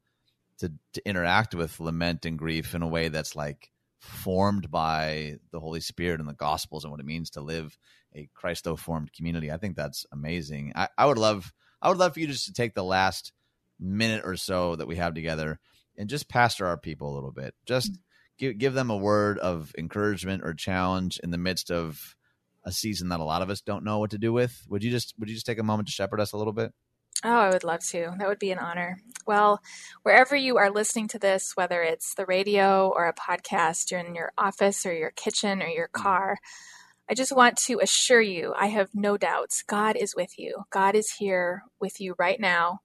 to to interact with lament and grief in a way that's like formed by the Holy Spirit and the Gospels and what it means to live a Christo formed community. I think that's amazing. I, I would love I would love for you just to take the last minute or so that we have together and just pastor our people a little bit. Just mm-hmm. give give them a word of encouragement or challenge in the midst of a season that a lot of us don't know what to do with. Would you just would you just take a moment to shepherd us a little bit? Oh, I would love to. That would be an honor. Well, wherever you are listening to this, whether it's the radio or a podcast, you're in your office or your kitchen or your mm-hmm. car, I just want to assure you, I have no doubts. God is with you. God is here with you right now.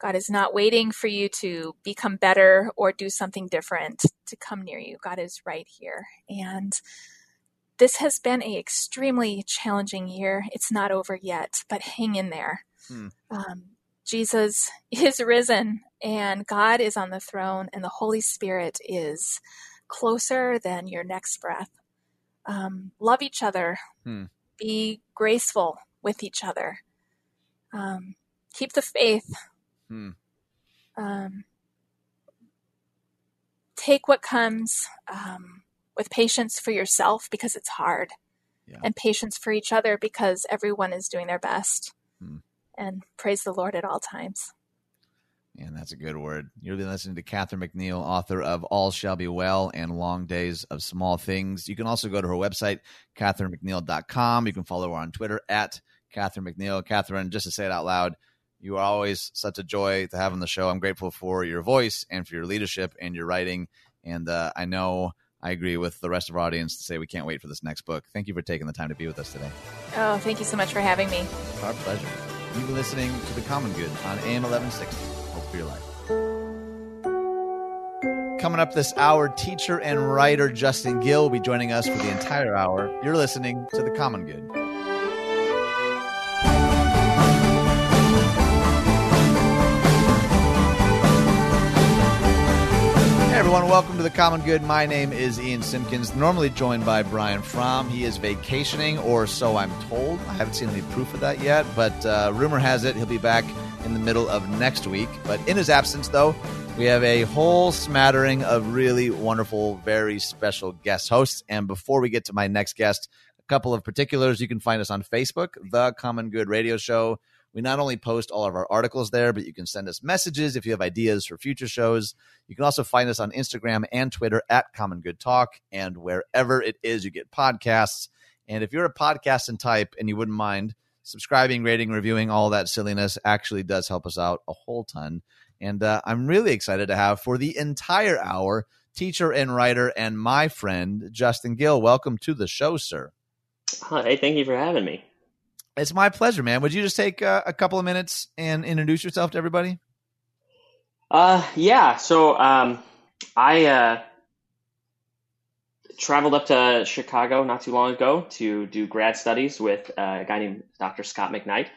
God is not waiting for you to become better or do something different to come near you. God is right here. And this has been a extremely challenging year. It's not over yet, but hang in there. Hmm. Um, Jesus is risen and God is on the throne and the Holy Spirit is closer than your next breath um, love each other, hmm. be graceful with each other, um, keep the faith, hmm. um, take what comes um, with patience for yourself because it's hard, yeah. and patience for each other because everyone is doing their best. And praise the Lord at all times. And that's a good word. You'll be listening to Catherine McNiel, author of All Shall Be Well and Long Days of Small Things. You can also go to her website, catherinemcniel.com. You can follow her on Twitter at Catherine McNiel. Catherine, just to say it out loud, you are always such a joy to have on the show. I'm grateful for your voice and for your leadership and your writing. And uh, I know I agree with the rest of our audience to say we can't wait for this next book. Thank you for taking the time to be with us today. Oh, thank you so much for having me. Our pleasure. You've been listening to The Common Good on AM 1160 Hope for your life. Coming up this hour, teacher and writer Justin Gill will be joining us for the entire hour. You're listening to The Common Good. Everyone, welcome to the Common Good. My name is Ian Simpkins, normally joined by Brian Fromm. He is vacationing, or so I'm told. I haven't seen any proof of that yet, but uh, rumor has it he'll be back in the middle of next week. But in his absence, though, we have a whole smattering of really wonderful, very special guest hosts. And before we get to my next guest, a couple of particulars. You can find us on Facebook, The Common Good Radio Show. We not only post all of our articles there, but you can send us messages if you have ideas for future shows. You can also find us on Instagram and Twitter at Common Good Talk and wherever it is you get podcasts. And if you're a podcast and type and you wouldn't mind, subscribing, rating, reviewing, all that silliness actually does help us out a whole ton. And uh, I'm really excited to have for the entire hour teacher and writer and my friend Justin Gill. Welcome to the show, sir. Hi, thank you for having me. It's my pleasure, man. Would you just take uh, a couple of minutes and introduce yourself to everybody? Uh, yeah. So, um, I uh, traveled up to Chicago not too long ago to do grad studies with uh, a guy named Dr. Scot McKnight.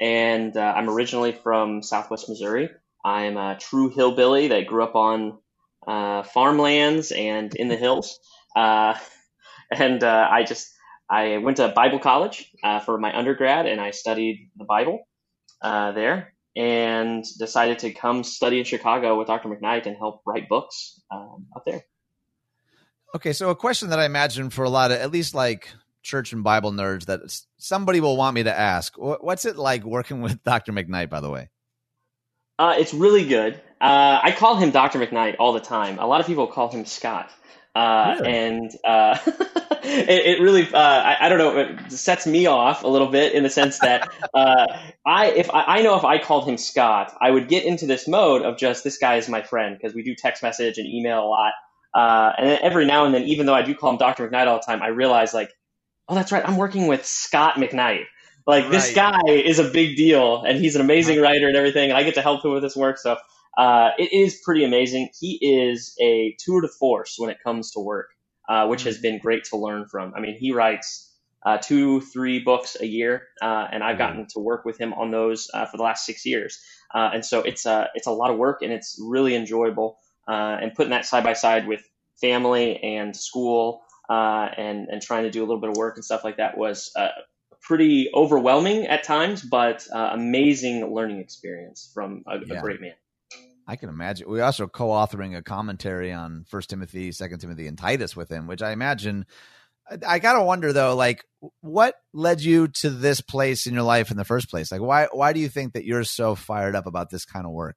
And uh, I'm originally from Southwest Missouri. I'm a true hillbilly that grew up on uh, farmlands and in the hills. Uh, and I just I went to Bible college uh, for my undergrad, and I studied the Bible there. And decided to come study in Chicago with Dr. McKnight and help write books um, up there. Okay, so a question that I imagine for a lot of at least like church and Bible nerds that somebody will want me to ask: What's it like working with Dr. McKnight? By the way, uh, it's really good. Uh, I call him Dr. McKnight all the time. A lot of people call him Scot. Uh, really? And uh, it, it, really, uh, I, I, don't know, it sets me off a little bit in the sense that uh, I, if I, I, know if I called him Scot, I would get into this mode of just this guy is my friend because we do text message and email a lot. Uh, and every now and then, even though I do call him Dr. McKnight all the time, I realize like oh, that's right, I'm working with Scot McKnight. Like right. this guy is a big deal, and he's an amazing writer and everything, and I get to help him with his work. So uh, it is pretty amazing. He is a tour de force when it comes to work, uh, which has been great to learn from. I mean, he writes uh, two, three books a year, uh, and I've gotten to work with him on those uh, for the last six years. Uh, and so it's a it's a lot of work, and it's really enjoyable. and putting that side by side with family and school, and and trying to do a little bit of work and stuff like that was pretty overwhelming at times, but uh, amazing learning experience from a, yeah. a, great man. I can imagine. We also co-authoring a commentary on First Timothy, Second Timothy, and Titus with him, which I imagine. I gotta wonder though, like, what led you to this place in your life in the first place? Like, why why do you think that you're so fired up about this kind of work?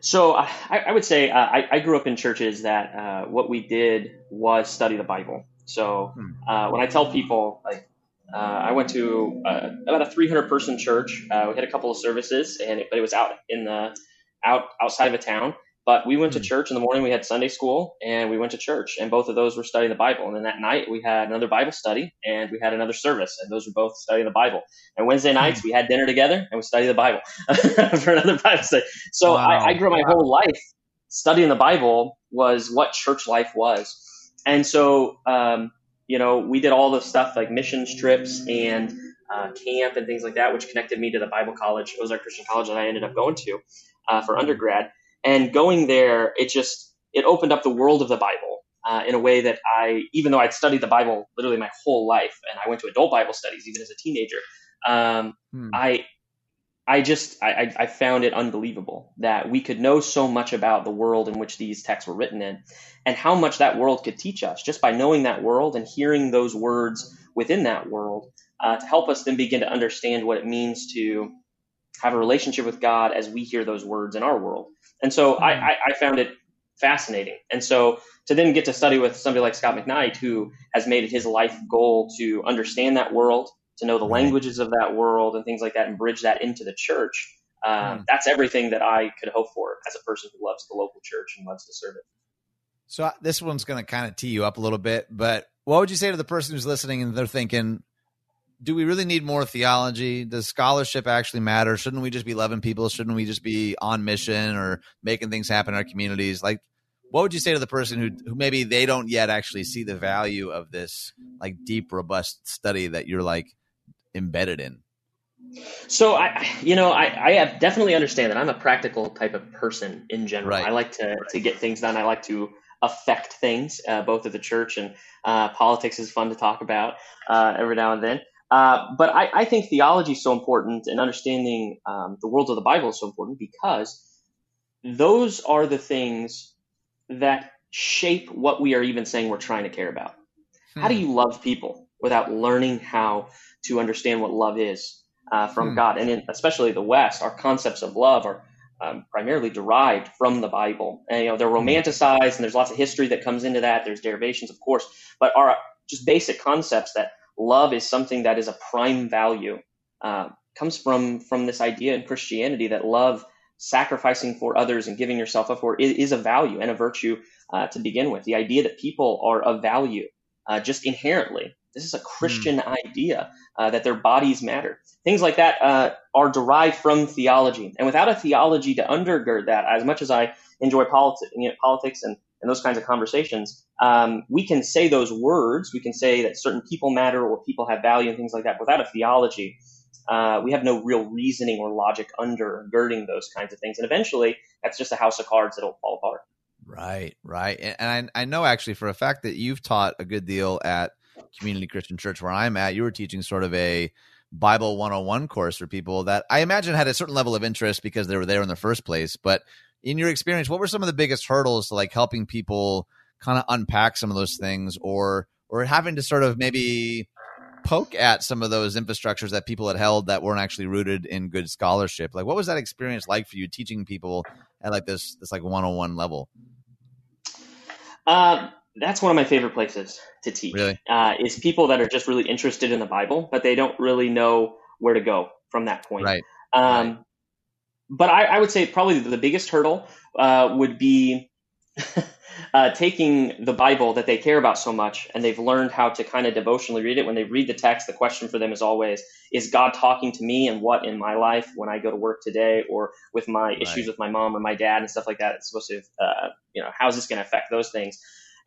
So I, I would say uh, I, I, grew up in churches that uh, what we did was study the Bible. So hmm. uh, when I tell people like uh, I went to uh, about a 300 person church. Uh, we had a couple of services, and it, but it was out in the out outside of a town. But we went to hmm. church in the morning. We had Sunday school, and we went to church, and both of those were studying the Bible. And then that night we had another Bible study, and we had another service, and those were both studying the Bible. And Wednesday hmm. nights we had dinner together, and we studied the Bible for another Bible study. So wow. I, I grew my whole life studying the Bible was what church life was, and so um, you know, we did all the stuff like missions trips and uh, camp and things like that, which connected me to the Bible college, It was our Christian College that I ended up going to uh, for undergrad. And going there, it just it opened up the world of the Bible uh, in a way that I, even though I'd studied the Bible literally my whole life, and I went to adult Bible studies even as a teenager, um, hmm. I I just I, I found it unbelievable that we could know so much about the world in which these texts were written in, and how much that world could teach us just by knowing that world and hearing those words within that world uh, to help us then begin to understand what it means to have a relationship with God as we hear those words in our world. And so I, hmm. I, I found it fascinating. And so to then get to study with somebody like Scot McKnight, who has made it his life goal to understand that world to know the right. languages of that world and things like that and bridge that into the church. Um, mm. That's everything that I could hope for as a person who loves the local church and loves to serve it. So uh, this one's going to kind of tee you up a little bit, but what would you say to the person who's listening and they're thinking, do we really need more theology? Does scholarship actually matter? Shouldn't we just be loving people? Shouldn't we just be on mission or making things happen in our communities? Like, what would you say to the person who, who maybe they don't yet actually see the value of this like deep, robust study that you're like embedded in? So I, you know, I, I definitely understand that I'm a practical type of person in general. Right. I like to, to get things done. I like to affect things, uh, both at the church and uh, politics is fun to talk about uh, every now and then. Uh, but I, I, think theology is so important and understanding um, the world of the Bible is so important because those are the things that shape what we are even saying we're trying to care about. Hmm. How do hmm. you love people without learning how to understand what love is uh, from hmm. God. And in, especially the West, our concepts of love are um, primarily derived from the Bible. And, you know, they're hmm. romanticized, and there's lots of history that comes into that. There's derivations, of course, but are just basic concepts that love is something that is a prime value. Uh, comes from from this idea in Christianity that love, sacrificing for others and giving yourself up for, is, is a value and a virtue uh, to begin with. The idea that people are of value uh, just inherently this is a Christian mm. idea uh, that their bodies matter. Things like that uh, are derived from theology. And without a theology to undergird that, as much as I enjoy politi- you know, politics and, and those kinds of conversations, um, we can say those words. We can say that certain people matter or people have value and things like that. Without a theology, uh, we have no real reasoning or logic undergirding those kinds of things. And eventually, that's just a house of cards that'll fall apart. Right, right. And I, I know actually for a fact that you've taught a good deal at Community Christian Church where I'm at, you were teaching sort of a Bible 101 course for people that I imagine had a certain level of interest because they were there in the first place. But in your experience, what were some of the biggest hurdles to like helping people kind of unpack some of those things or or having to sort of maybe poke at some of those infrastructures that people had held that weren't actually rooted in good scholarship? Like what was that experience like for you teaching people at like this this like 101 level? Um that's one of my favorite places to teach. Really? Uh, is people that are just really interested in the Bible, but they don't really know where to go from that point. Right. Um, right. But I, I, would say probably the biggest hurdle uh, would be uh, taking the Bible that they care about so much and they've learned how to kind of devotionally read it. When they read the text, the question for them is always, is God talking to me and what in my life when I go to work today or with my right. issues with my mom or my dad and stuff like that? It's supposed to, uh, you know, how's this going to affect those things?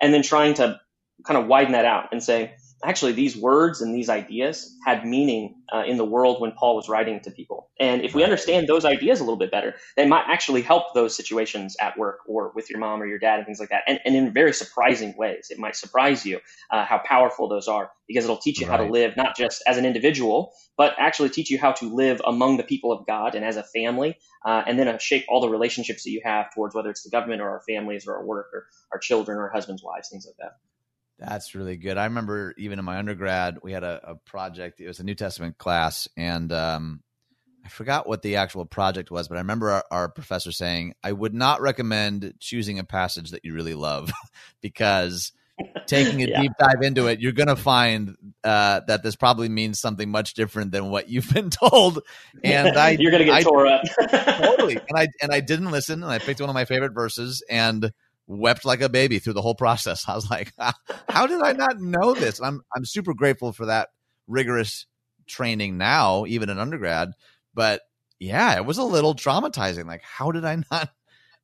And then trying to kind of widen that out and say, actually these words and these ideas had meaning uh, in the world when Paul was writing to people. And if we understand those ideas a little bit better, they might actually help those situations at work or with your mom or your dad and things like that. And, and in very surprising ways. It might surprise you uh, how powerful those are because it'll teach you right. how to live not just as an individual, but actually teach you how to live among the people of God and as a family, uh, and then uh, shape all the relationships that you have towards whether it's the government or our families or our work or our children or husbands, wives, things like that. That's really good. I remember even in my undergrad, we had a, a project. It was a New Testament class, and um, I forgot what the actual project was, but I remember our, our professor saying, "I would not recommend choosing a passage that you really love because." taking a yeah. deep dive into it, you're going to find uh, that this probably means something much different than what you've been told. And I, you're going to get I, tore up. totally. And I and I didn't listen, and I picked one of my favorite verses, and wept like a baby through the whole process. I was like, how did I not know this? I'm I'm super grateful for that rigorous training now, even in undergrad. But yeah, it was a little traumatizing. Like, how did I not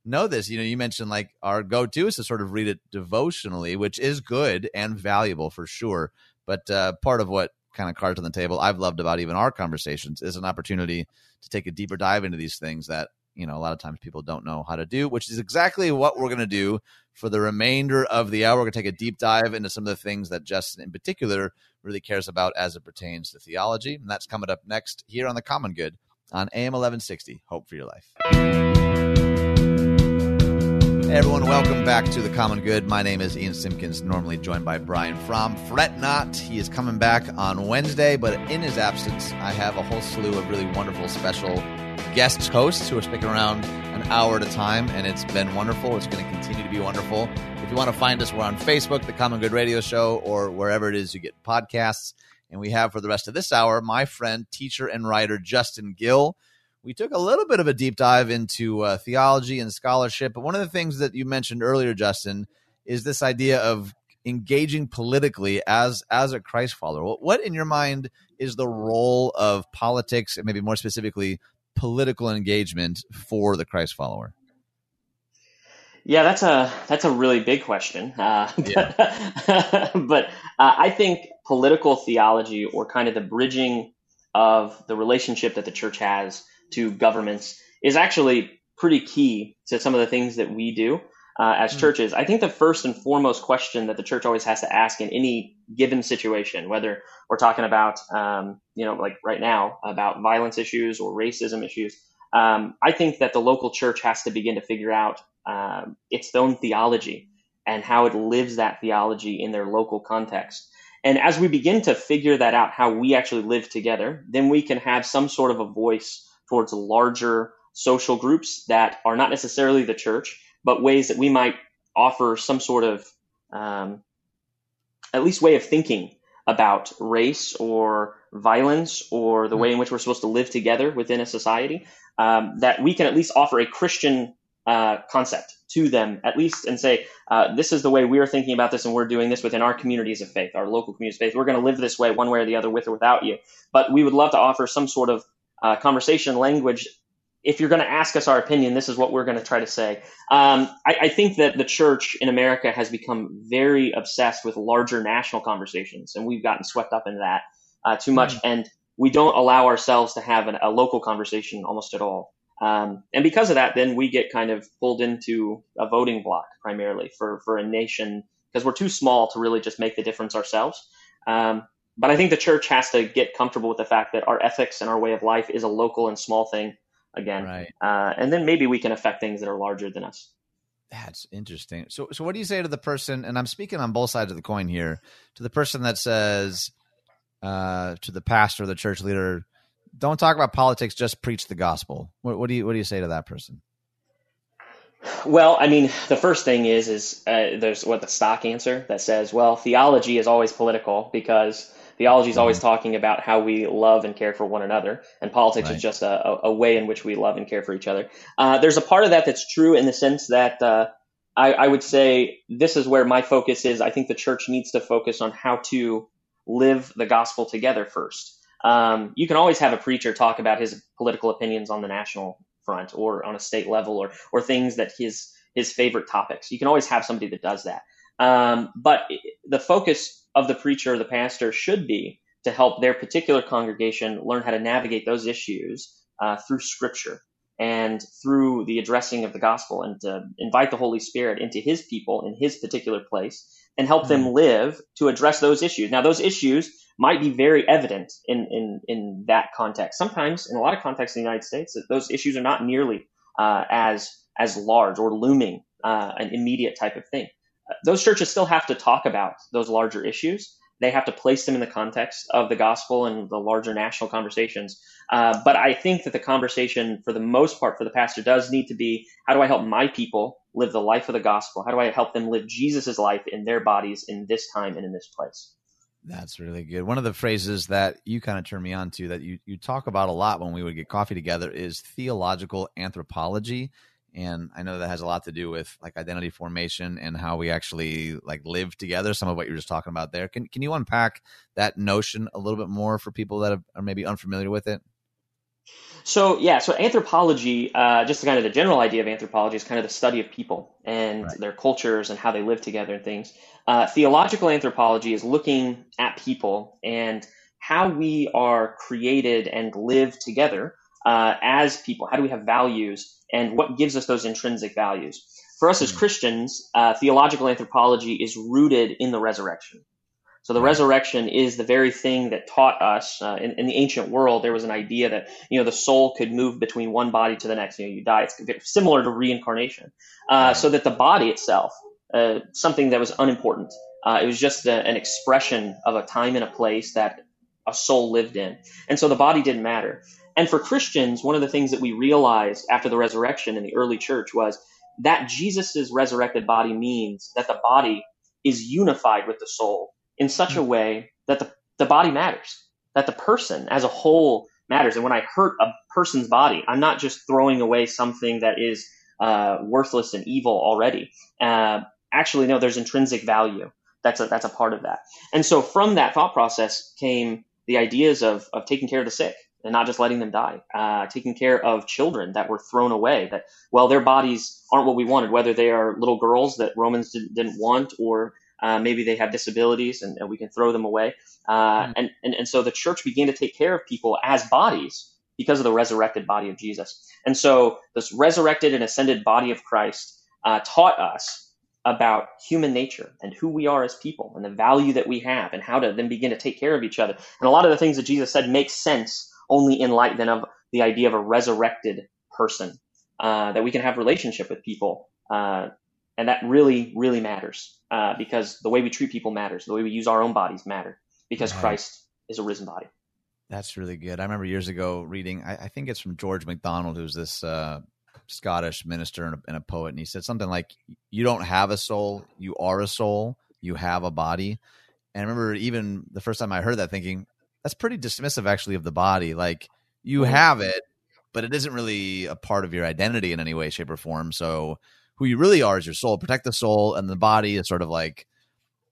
know this? You know, you mentioned like our go-to is to sort of read it devotionally, which is good and valuable for sure. But uh, part of what kind of cards on the table I've loved about even our conversations is an opportunity to take a deeper dive into these things that you know a lot of times people don't know how to do which is exactly what we're going to do for the remainder of the hour we're going to take a deep dive into some of the things that justin in particular really cares about as it pertains to theology and that's coming up next here on the common good on am 1160 hope for your life Hey everyone, welcome back to the Common Good. My name is Ian Simpkins, normally joined by Brian Fromm. Fret not, he is coming back on Wednesday, but in his absence, I have a whole slew of really wonderful special guest hosts who are sticking around an hour at a time, and it's been wonderful. It's going to continue to be wonderful. If you want to find us, we're on Facebook, The Common Good Radio Show, or wherever it is you get podcasts. And we have for the rest of this hour my friend, teacher, and writer Justin Gill. We took a little bit of a deep dive into uh, theology and scholarship, but one of the things that you mentioned earlier, Justin, is this idea of engaging politically as as a Christ follower. What in your mind is the role of politics, and maybe more specifically, political engagement for the Christ follower? Yeah, that's a that's a really big question. Uh, yeah. but uh, I think political theology, or kind of the bridging of the relationship that the church has to governments, is actually pretty key to some of the things that we do uh, as mm-hmm. churches. I think the first and foremost question that the church always has to ask in any given situation, whether we're talking about, um, you know, like right now about violence issues or racism issues, um, I think that the local church has to begin to figure out um, its own theology and how it lives that theology in their local context. And as we begin to figure that out, how we actually live together, then we can have some sort of a voice towards larger social groups that are not necessarily the church, but ways that we might offer some sort of um, at least way of thinking about race or violence or the way in which we're supposed to live together within a society um, that we can at least offer a christian uh, concept to them at least and say uh, this is the way we are thinking about this and we're doing this within our communities of faith our local communities of faith. We're going to live this way one way or the other with or without you. But we would love to offer some sort of uh, conversation language if you're going to ask us our opinion, this is what we're going to try to say. Um, I, I, think that the church in America has become very obsessed with larger national conversations, and we've gotten swept up into that uh, too much, mm. and we don't allow ourselves to have an, a local conversation almost at all. Um, and because of that, then we get kind of pulled into a voting block primarily for for a nation because we're too small to really just make the difference ourselves. Um, but I think the church has to get comfortable with the fact that our ethics and our way of life is a local and small thing again. Right. Uh, and then maybe we can affect things that are larger than us. That's interesting. So, so what do you say to the person? And I'm speaking on both sides of the coin here. To the person that says, uh, to the pastor, the church leader, don't talk about politics. Just preach the gospel. What, what do you What do you say to that person? Well, I mean, the first thing is is uh, there's what the stock answer that says, well, theology is always political because Theology is mm-hmm. always talking about how we love and care for one another, and politics right. is just a, a, way in which we love and care for each other. Uh, there's a part of that that's true in the sense that uh, I, I would say this is where my focus is. I think the church needs to focus on how to live the gospel together first. Um, you can always have a preacher talk about his political opinions on the national front or on a state level or or things that his his favorite topics. You can always have somebody that does that. Um, but the focus of the preacher or the pastor should be to help their particular congregation learn how to navigate those issues uh, through Scripture and through the addressing of the gospel and to invite the Holy Spirit into his people in his particular place and help them live to address those issues. Now, those issues might be very evident in, in, in that context. Sometimes, in a lot of contexts in the United States, those issues are not nearly uh, as, as large or looming, uh, an immediate type of thing. Those churches still have to talk about those larger issues, they have to place them in the context of the gospel and the larger national conversations. Uh, but I think that the conversation, for the most part, for the pastor does need to be how do I help my people live the life of the gospel? How do I help them live Jesus' life in their bodies in this time and in this place? That's really good. One of the phrases that you kind of turned me on to that you, you talk about a lot when we would get coffee together is theological anthropology and i know that has a lot to do with like identity formation and how we actually like live together some of what you were just talking about there. Can, can you unpack that notion a little bit more for people that are maybe unfamiliar with it? So yeah so anthropology uh, just kind of the general idea of anthropology is kind of the study of people and right. their cultures and how they live together and things. Uh, theological anthropology is looking at people and how we are created and live together uh, as people how do we have values and what gives us those intrinsic values. For us as hmm. Christians, uh, theological anthropology is rooted in the resurrection. So the resurrection is the very thing that taught us uh, in, in, the ancient world. There was an idea that you know the soul could move between one body to the next. You know, you die. It's similar to reincarnation. Uh, so that the body itself, uh, something that was unimportant. Uh, it was just a, an expression of a time and a place that a soul lived in, and so the body didn't matter. And for Christians, one of the things that we realized after the resurrection in the early church was that Jesus' resurrected body means that the body is unified with the soul in such a way that the, the body matters, that the person as a whole matters. And when I hurt a person's body, I'm not just throwing away something that is uh, worthless and evil already. Uh, actually, no, there's intrinsic value. That's a, that's a part of that. And so from that thought process came the ideas of, of taking care of the sick, and not just letting them die, uh, taking care of children that were thrown away, that, well, their bodies aren't what we wanted, whether they are little girls that Romans didn't, didn't want or uh, maybe they have disabilities and, and, we can throw them away. Uh, mm. and, and, and so the church began to take care of people as bodies because of the resurrected body of Jesus. And so this resurrected and ascended body of Christ uh, taught us about human nature and who we are as people and the value that we have and how to then begin to take care of each other. And a lot of the things that Jesus said make sense only in light then of the idea of a resurrected person, uh, that we can have relationship with people. Uh, and that really, really matters uh, because the way we treat people matters. The way we use our own bodies matter because right. Christ is a risen body. That's really good. I remember years ago reading, I, I think it's from George MacDonald, who's this uh, Scottish minister and a, and a poet. And he said something like, You don't have a soul, you are a soul, you have a body. And I remember even the first time I heard that thinking, that's pretty dismissive actually of the body. Like you have it, but it isn't really a part of your identity in any way, shape, or form. So who you really are is your soul. Protect the soul, and the body is sort of like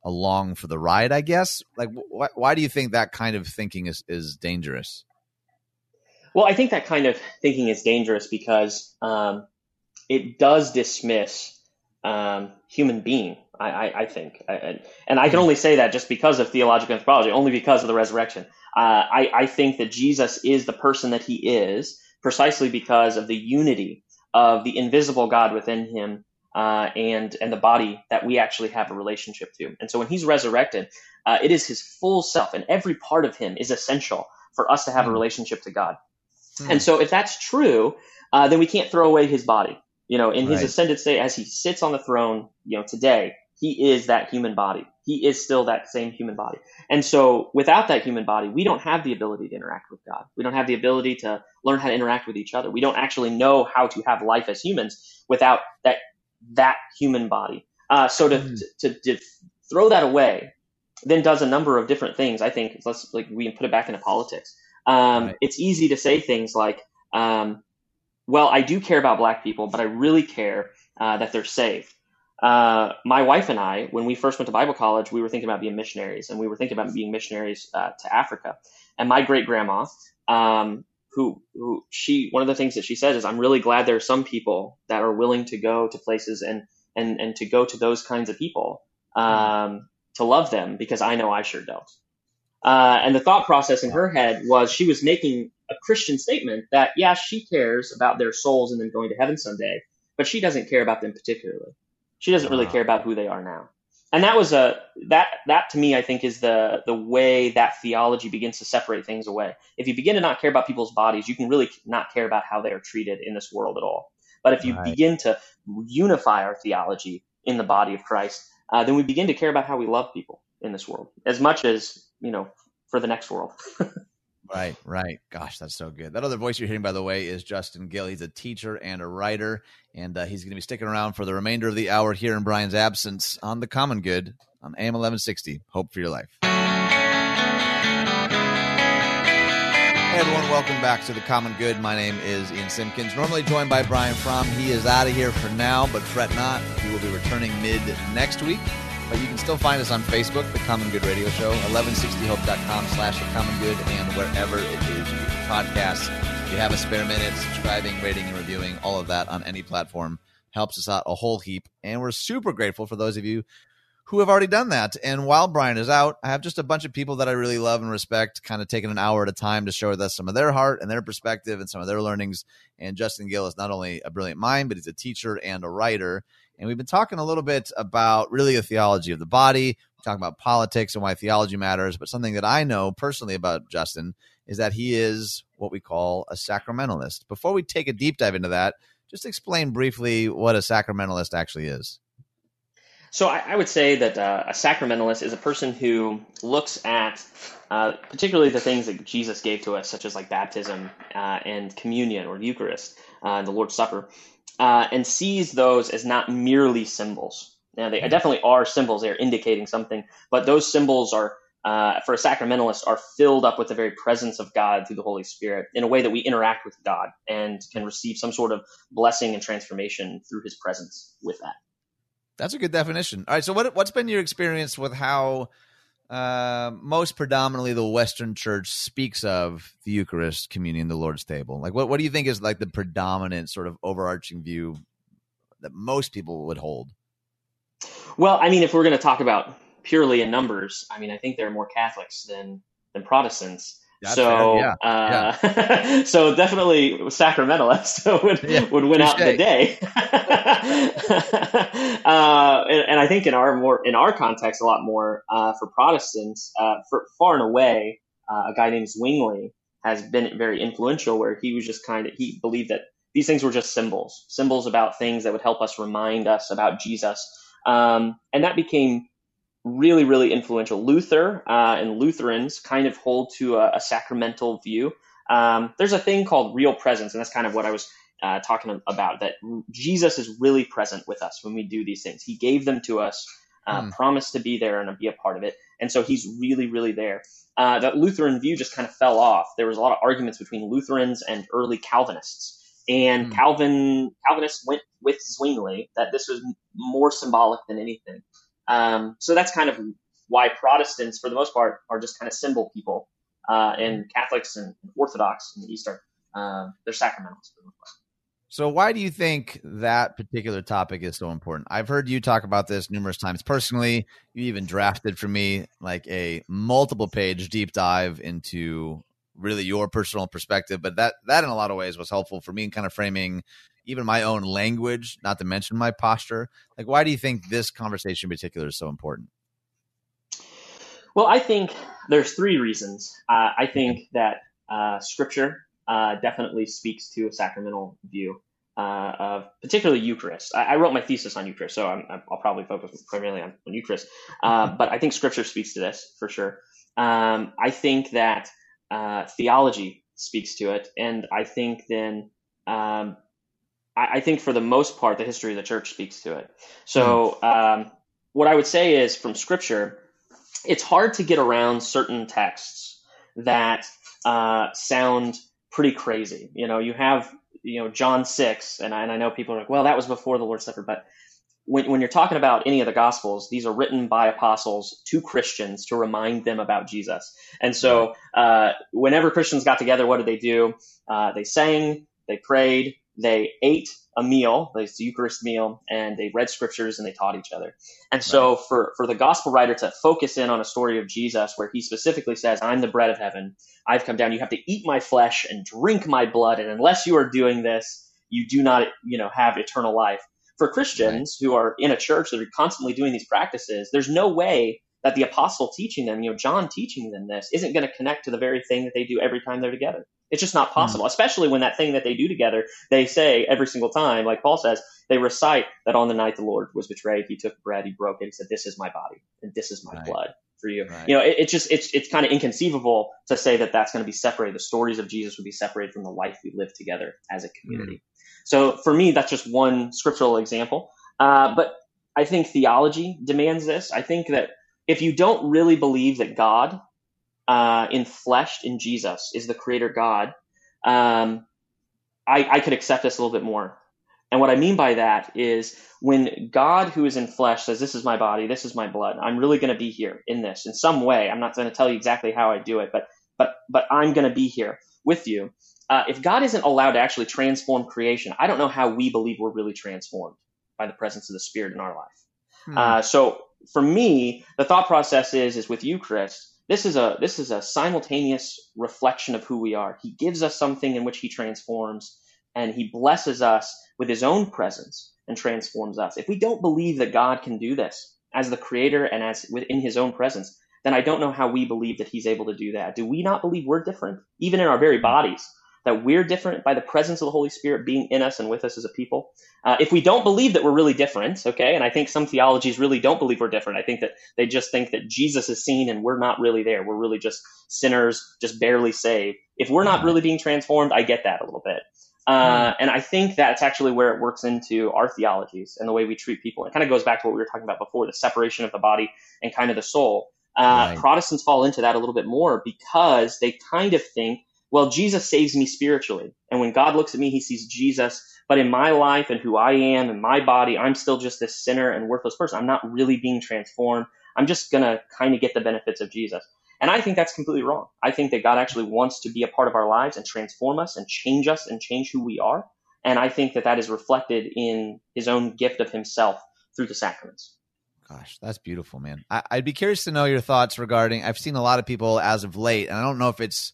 along for the ride, I guess. Like, wh- why do you think that kind of thinking is is dangerous? Well, I think that kind of thinking is dangerous because um, it does dismiss um, human being I, I, I think, I, and I can only say that just because of theological anthropology, only because of the resurrection. Uh, I, I think that Jesus is the person that he is precisely because of the unity of the invisible God within him uh, and and the body that we actually have a relationship to. And so when he's resurrected, uh, it is his full self, and every part of him is essential for us to have a hmm. relationship to God. Mm. And so if that's true, uh, then we can't throw away his body. You know, in his right. ascended state, as he sits on the throne, you know, today, he is that human body. He is still that same human body. And so without that human body, we don't have the ability to interact with God. We don't have the ability to learn how to interact with each other. We don't actually know how to have life as humans without that, that human body. Uh, so to, mm. to, to, to, throw that away then does a number of different things. I think let's like we can put it back into politics. Um, right. It's easy to say things like, um, well, I do care about black people, but I really care uh, that they're saved. Uh, my wife and I, when we first went to Bible college, we were thinking about being missionaries, and we were thinking about being missionaries uh, to Africa. And my great grandma, um, who who she one of the things that she says is, "I'm really glad there are some people that are willing to go to places and and and to go to those kinds of people um, to love them because I know I sure don't." Uh, and the thought process in her head was she was making a Christian statement that, yeah, she cares about their souls and them going to heaven someday, but she doesn't care about them particularly. She doesn't really care about who they are now. And that was a that that to me I think is the the way that theology begins to separate things away. If you begin to not care about people's bodies, you can really not care about how they are treated in this world at all. But if you right. begin to unify our theology in the body of Christ, uh, then we begin to care about how we love people in this world as much as you know for the next world. Right, right. Gosh, that's so good. That other voice you're hearing, by the way, is Justin Gill. He's a teacher and a writer, and uh, he's going to be sticking around for the remainder of the hour here in Brian's absence on the Common Good on AM 1160. Hope for your life. Hey, everyone. Welcome back to the Common Good. My name is Ian Simpkins, normally joined by Brian Fromm. He is out of here for now, but fret not. He will be returning mid next week. But you can still find us on Facebook, The Common Good Radio Show, 1160hope.com slash The Common Good, and wherever it is you get podcasts. If you have a spare minute, subscribing, rating, and reviewing, all of that on any platform helps us out a whole heap. And we're super grateful for those of you who have already done that. And while Brian is out, I have just a bunch of people that I really love and respect, kind of taking an hour at a time to show us some of their heart and their perspective and some of their learnings. And Justin Gill is not only a brilliant mind, but he's a teacher and a writer. And we've been talking a little bit about really the theology of the body. Talking about politics and why theology matters. But something that I know personally about Justin is that he is what we call a sacramentalist. Before we take a deep dive into that, just explain briefly what a sacramentalist actually is. So I, I would say that uh, a sacramentalist is a person who looks at uh, particularly the things that Jesus gave to us, such as like baptism uh, and communion or Eucharist uh, the Lord's Supper, uh, and sees those as not merely symbols. Now, they definitely are symbols; they are indicating something, but those symbols are, uh, for a sacramentalist, are filled up with the very presence of God through the Holy Spirit in a way that we interact with God and can receive some sort of blessing and transformation through His presence with that. That's a good definition. All right, so what what's been your experience with how uh, most predominantly the Western Church speaks of the Eucharist, communion, the Lord's table. Like, what what do you think is like the predominant sort of overarching view that most people would hold? Well, I mean, if we're going to talk about purely in numbers, I mean, I think there are more Catholics than than Protestants. That's so, yeah. Uh, yeah. so definitely Sacramentalist would yeah. would win out the day. uh, and, and, I think in our more in our context, a lot more uh, for Protestants, uh, for far and away, uh, a guy named Zwingli has been very influential. Where he was just kind of he believed that these things were just symbols, symbols about things that would help us remind us about Jesus, um, and that became really, really influential. Luther uh, and Lutherans kind of hold to a, a sacramental view. Um, there's a thing called real presence, and that's kind of what I was uh, talking about. That Jesus is really present with us when we do these things. He gave them to us, uh, mm. promised to be there and be a part of it, and so He's really, really there. Uh, that Lutheran view just kind of fell off. There was a lot of arguments between Lutherans and early Calvinists. And mm. Calvin Calvinists went with Zwingli that this was more symbolic than anything. Um, so that's kind of why Protestants, for the most part, are just kind of symbol people, uh, and Catholics and Orthodox in the East are uh, they're sacramentals for the most part. So why do you think that particular topic is so important? I've heard you talk about this numerous times personally. You even drafted for me like a multiple page deep dive into really your personal perspective, but that that in a lot of ways was helpful for me in kind of framing even my own language, not to mention my posture. Like, why do you think this conversation in particular is so important? Well, I think there's three reasons. Uh, I think that uh, Scripture uh, definitely speaks to a sacramental view uh, of particularly Eucharist. I, I, wrote my thesis on Eucharist, so i will probably focus primarily on, on Eucharist. Uh, but I think Scripture speaks to this for sure. Um, I think that uh, theology speaks to it, and I think then um, I, I, think for the most part, the history of the church speaks to it. So, mm. um, what I would say is from scripture, it's hard to get around certain texts that uh, sound pretty crazy. You know, you have, you know, John 6, and I, and I know people are like, well, that was before the Lord's Supper, but when, when you're talking about any of the gospels, these are written by apostles to Christians to remind them about Jesus. And so, uh, whenever Christians got together, what did they do? Uh, they sang, they prayed, they ate a meal, the Eucharist meal, and they read scriptures and they taught each other. And so, right. for, for the gospel writer to focus in on a story of Jesus where he specifically says, I'm the bread of heaven, I've come down, you have to eat my flesh and drink my blood, and unless you are doing this, you do not, you know, have eternal life for Christians right. who are in a church that are constantly doing these practices, there's no way that the apostle teaching them, you know, John teaching them this, isn't going to connect to the very thing that they do every time they're together. It's just not possible, mm especially when that thing that they do together, they say every single time, like Paul says, they recite that on the night the Lord was betrayed, he took bread, he broke it, he said, This is my body, and this is my right. blood for you. Right. You know, it, it, just it's it's kind of inconceivable to say that that's going to be separated. The stories of Jesus would be separated from the life we live together as a community. mm so for me, that's just one scriptural example. Uh, but I think theology demands this. I think that if you don't really believe that God, uh, infleshed in Jesus, is the creator God, um, I, I could accept this a little bit more. And what I mean by that is when God, who is in flesh, says, This is my body, this is my blood, I'm really going to be here in this in some way. I'm not going to tell you exactly how I do it, but but but I'm going to be here with you uh, if God isn't allowed to actually transform creation, I don't know how we believe we're really transformed by the presence of the Spirit in our life. Hmm. Uh, so for me, the thought process is is with Eucharist. This is a this is a simultaneous reflection of who we are. He gives us something in which He transforms, and He blesses us with His own presence and transforms us. If we don't believe that God can do this as the Creator and as within His own presence, then I don't know how we believe that He's able to do that. Do we not believe we're different, even in our very bodies? That we're different by the presence of the Holy Spirit being in us and with us as a people. Uh, if we don't believe that we're really different, okay, and I think some theologies really don't believe we're different. I think that they just think that Jesus is seen and we're not really there. We're really just sinners, just barely saved. If we're not really being transformed, I get that a little bit. Uh, and I think that's actually where it works into our theologies and the way we treat people. It kind of goes back to what we were talking about before, the separation of the body and kind of the soul. Uh, right. Protestants fall into that a little bit more because they kind of think well, Jesus saves me spiritually. And when God looks at me, he sees Jesus. But in my life and who I am and my body, I'm still just this sinner and worthless person. I'm not really being transformed. I'm just going to kind of get the benefits of Jesus. And I think that's completely wrong. I think that God actually wants to be a part of our lives and transform us and change us and change who we are. And I think that that is reflected in his own gift of himself through the sacraments. Gosh, that's beautiful, man. I, would be curious to know your thoughts regarding. I've seen a lot of people as of late, and I don't know if it's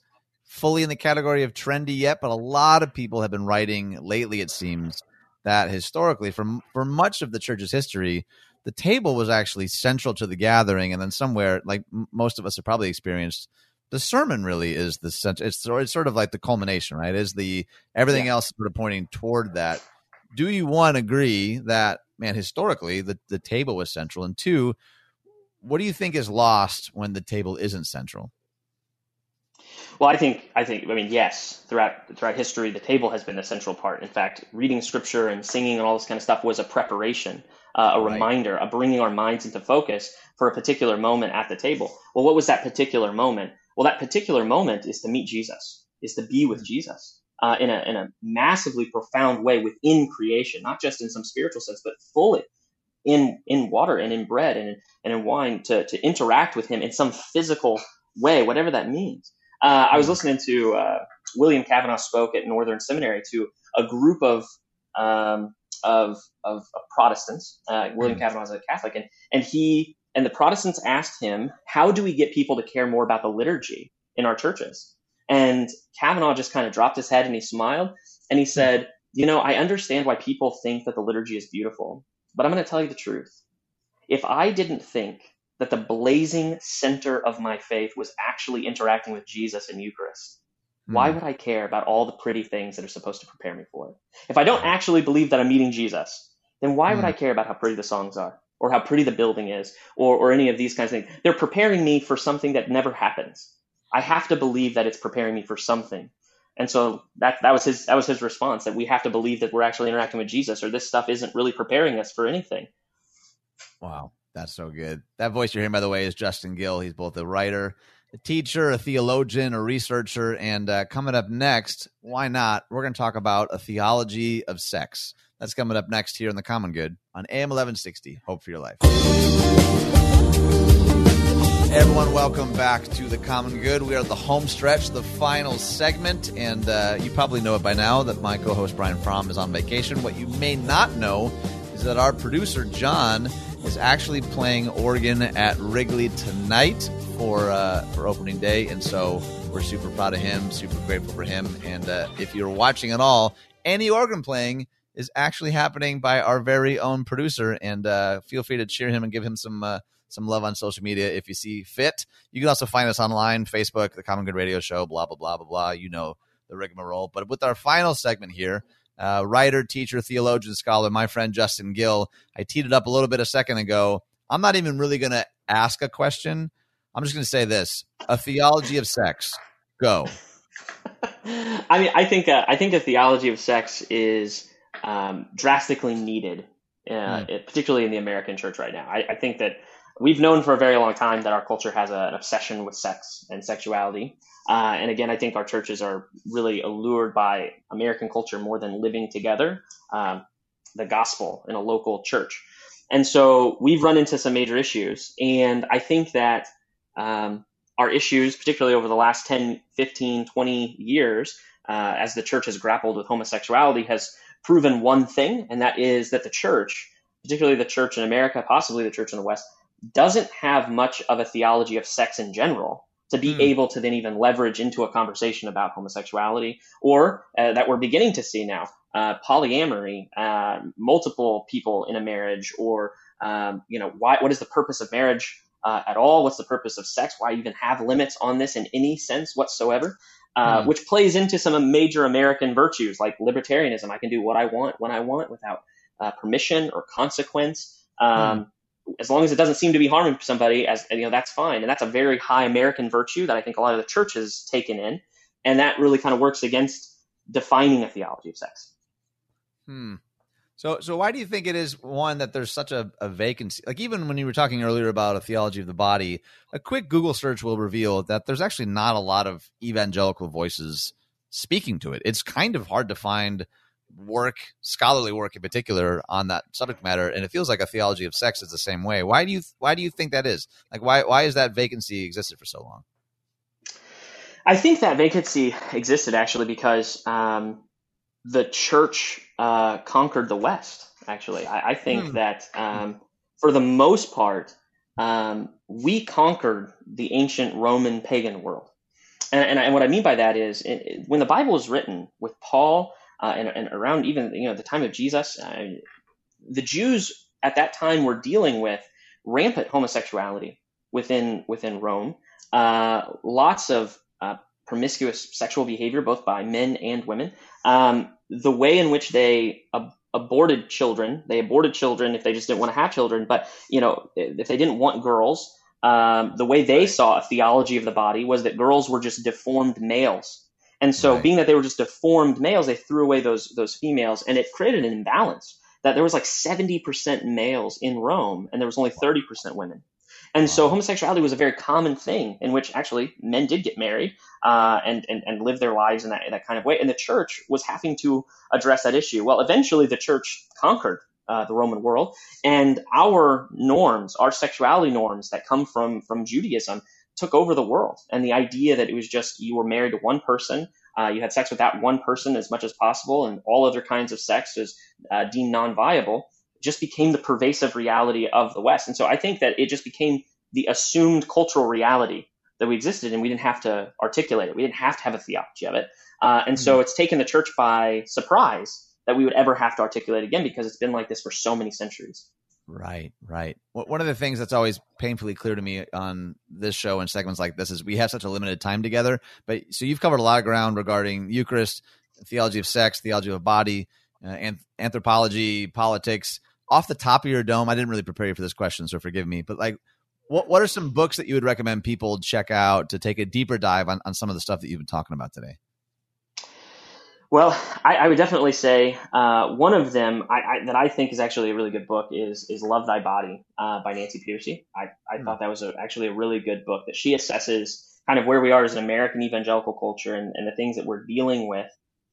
fully in the category of trendy yet, but a lot of people have been writing lately, it seems, that historically, for, for much of the church's history, the table was actually central to the gathering. And then somewhere, like most of us have probably experienced, the sermon really is the center. It's, it's sort of like the culmination, right? Is the everything yeah. else sort of pointing toward that. Do you one agree that man historically the, the table was central, and two, what do you think is lost when the table isn't central? Well, I think I think I mean yes, throughout throughout history, the table has been a central part. In fact, reading scripture and singing and all this kind of stuff was a preparation, uh, a right. reminder, a bringing our minds into focus for a particular moment at the table. Well, what was that particular moment? Well, that particular moment is to meet Jesus, is to be with Jesus uh, in a in a massively profound way within creation, not just in some spiritual sense, but fully in in water and in bread and in, and in wine to to interact with Him in some physical way, whatever that means. Uh, I was hmm. listening to uh, William Cavanaugh spoke at Northern Seminary to a group of um, of, of, of, Protestants. Uh, William mm. Cavanaugh is a Catholic, and and he and the Protestants asked him, "How do we get people to care more about the liturgy in our churches?" And Cavanaugh just kind of dropped his head and he smiled and he said, "You know, I understand why people think that the liturgy is beautiful, but I'm going to tell you the truth. If I didn't think that the blazing center of my faith was actually interacting with Jesus in Eucharist. Mm. Why would I care about all the pretty things that are supposed to prepare me for it? If I don't actually believe that I'm meeting Jesus, then why mm. would hmm. I care about how pretty the songs are or how pretty the building is or, or any of these kinds of things? They're preparing me for something that never happens. I have to believe that it's preparing me for something. And so that that was his that was his response that we have to believe that we're actually interacting with Jesus or this stuff isn't really preparing us for anything. Wow. That's so good. That voice you're hearing, by the way, is Justin Gill. He's both a writer, a teacher, a theologian, a researcher. And uh, coming up next, why not? We're going to talk about a theology of sex. That's coming up next here in the Common Good on AM 1160. Hope for your life. Everyone, welcome back to the Common Good. We are at the home stretch, the final segment, and uh, you probably know it by now that my co-host Brian Fromm is on vacation. What you may not know is that our producer John is actually playing organ at Wrigley tonight for uh, for opening day, and so we're super proud of him, super grateful for him. And uh, if you're watching at all, any organ playing is actually happening by our very own producer, and uh, feel free to cheer him and give him some uh, some love on social media if you see fit. You can also find us online, Facebook, the Common Good Radio Show, blah, blah, blah, blah, blah. You know the rigmarole. But with our final segment here, uh, writer, teacher, theologian, scholar, my friend Justin Gill, I teed it up a little bit a second ago. I'm not even really going to ask a question. I'm just going to say this a theology of sex. Go. I mean, I think uh, I think a theology of sex is um, drastically needed, uh, mm. particularly in the American church right now. I, I, think that we've known for a very long time that our culture has a, an obsession with sex and sexuality. Uh, and again, I think our churches are really allured by American culture more than living together, um, the gospel in a local church. And so we've run into some major issues. And I think that um, our issues, particularly over the last 10, 15, 20 years, uh, as the church has grappled with homosexuality, has proven one thing, and that is that the church, particularly the church in America, possibly the church in the West, doesn't have much of a theology of sex in general to be mm. able to then even leverage into a conversation about homosexuality or uh, that we're beginning to see now uh, polyamory uh, multiple people in a marriage or um, you know why, what is the purpose of marriage uh, at all? What's the purpose of sex? Why even have limits on this in any sense whatsoever? Mm. which plays into some major american virtues like libertarianism. I can do what i want when i want without uh, permission or consequence. Um, mm as long as it doesn't seem to be harming somebody, as you know, that's fine. And that's a very high American virtue that I think a lot of the church has taken in, and that really kind of works against defining a theology of sex. Hmm. So, so why do you think it is one that there's such a, a vacancy? Like even when you were talking earlier about a theology of the body, a quick Google search will reveal that there's actually not a lot of evangelical voices speaking to it. It's kind of hard to find work, scholarly work in particular, on that subject matter, and it feels like a theology of sex is the same way. Why do you why do you think that is? Like why why is that vacancy existed for so long? I think that vacancy existed actually because um, the church uh, conquered the West. Actually, I, I think hmm. that um, for the most part, um, we conquered the ancient Roman pagan world. And, and, and what I mean by that is, it, when the Bible was written with Paul uh, and, and, around even you know the time of Jesus, uh, the Jews at that time were dealing with rampant homosexuality within within Rome, uh, lots of uh, promiscuous sexual behavior both by men and women. Um, the way in which they ab- aborted children, they aborted children if they just didn't want to have children, but you know if they didn't want girls. Um, the way they saw a theology of the body was that girls were just deformed males and so, right. being that they were just deformed males, they threw away those those females, and it created an imbalance. That there was like seventy percent males in Rome, and there was only thirty percent women. And wow. so, homosexuality was a very common thing in which actually men did get married uh, and, and and live their lives in that that kind of way. And the church was having to address that issue. Well, eventually, the church conquered uh, the Roman world, and our norms, our sexuality norms that come from from Judaism, took over the world. And the idea that it was just you were married to one person, uh, you had sex with that one person as much as possible, and all other kinds of sex was uh, deemed non viable, just became the pervasive reality of the West. And so I think that it just became the assumed cultural reality that we existed, and we didn't have to articulate it. We didn't have to have a theology of it. Uh, and mm-hmm. so it's taken the church by surprise that we would ever have to articulate again because it's been like this for so many centuries. Right, right. One of the things that's always painfully clear to me on this show and segments like this is we have such a limited time together. But so you've covered a lot of ground regarding Eucharist, theology of sex, theology of body, uh, and anthropology, politics. Off the top of your dome, I didn't really prepare you for this question, so forgive me. But like, what what are some books that you would recommend people check out to take a deeper dive on, on some of the stuff that you've been talking about today? Well, I, I would definitely say uh, one of them I, I, that I think is actually a really good book is is Love Thy Body uh, by Nancy Pearcey. I, I mm. thought that was a, actually a really good book that she assesses kind of where we are as an American evangelical culture and, and the things that we're dealing with.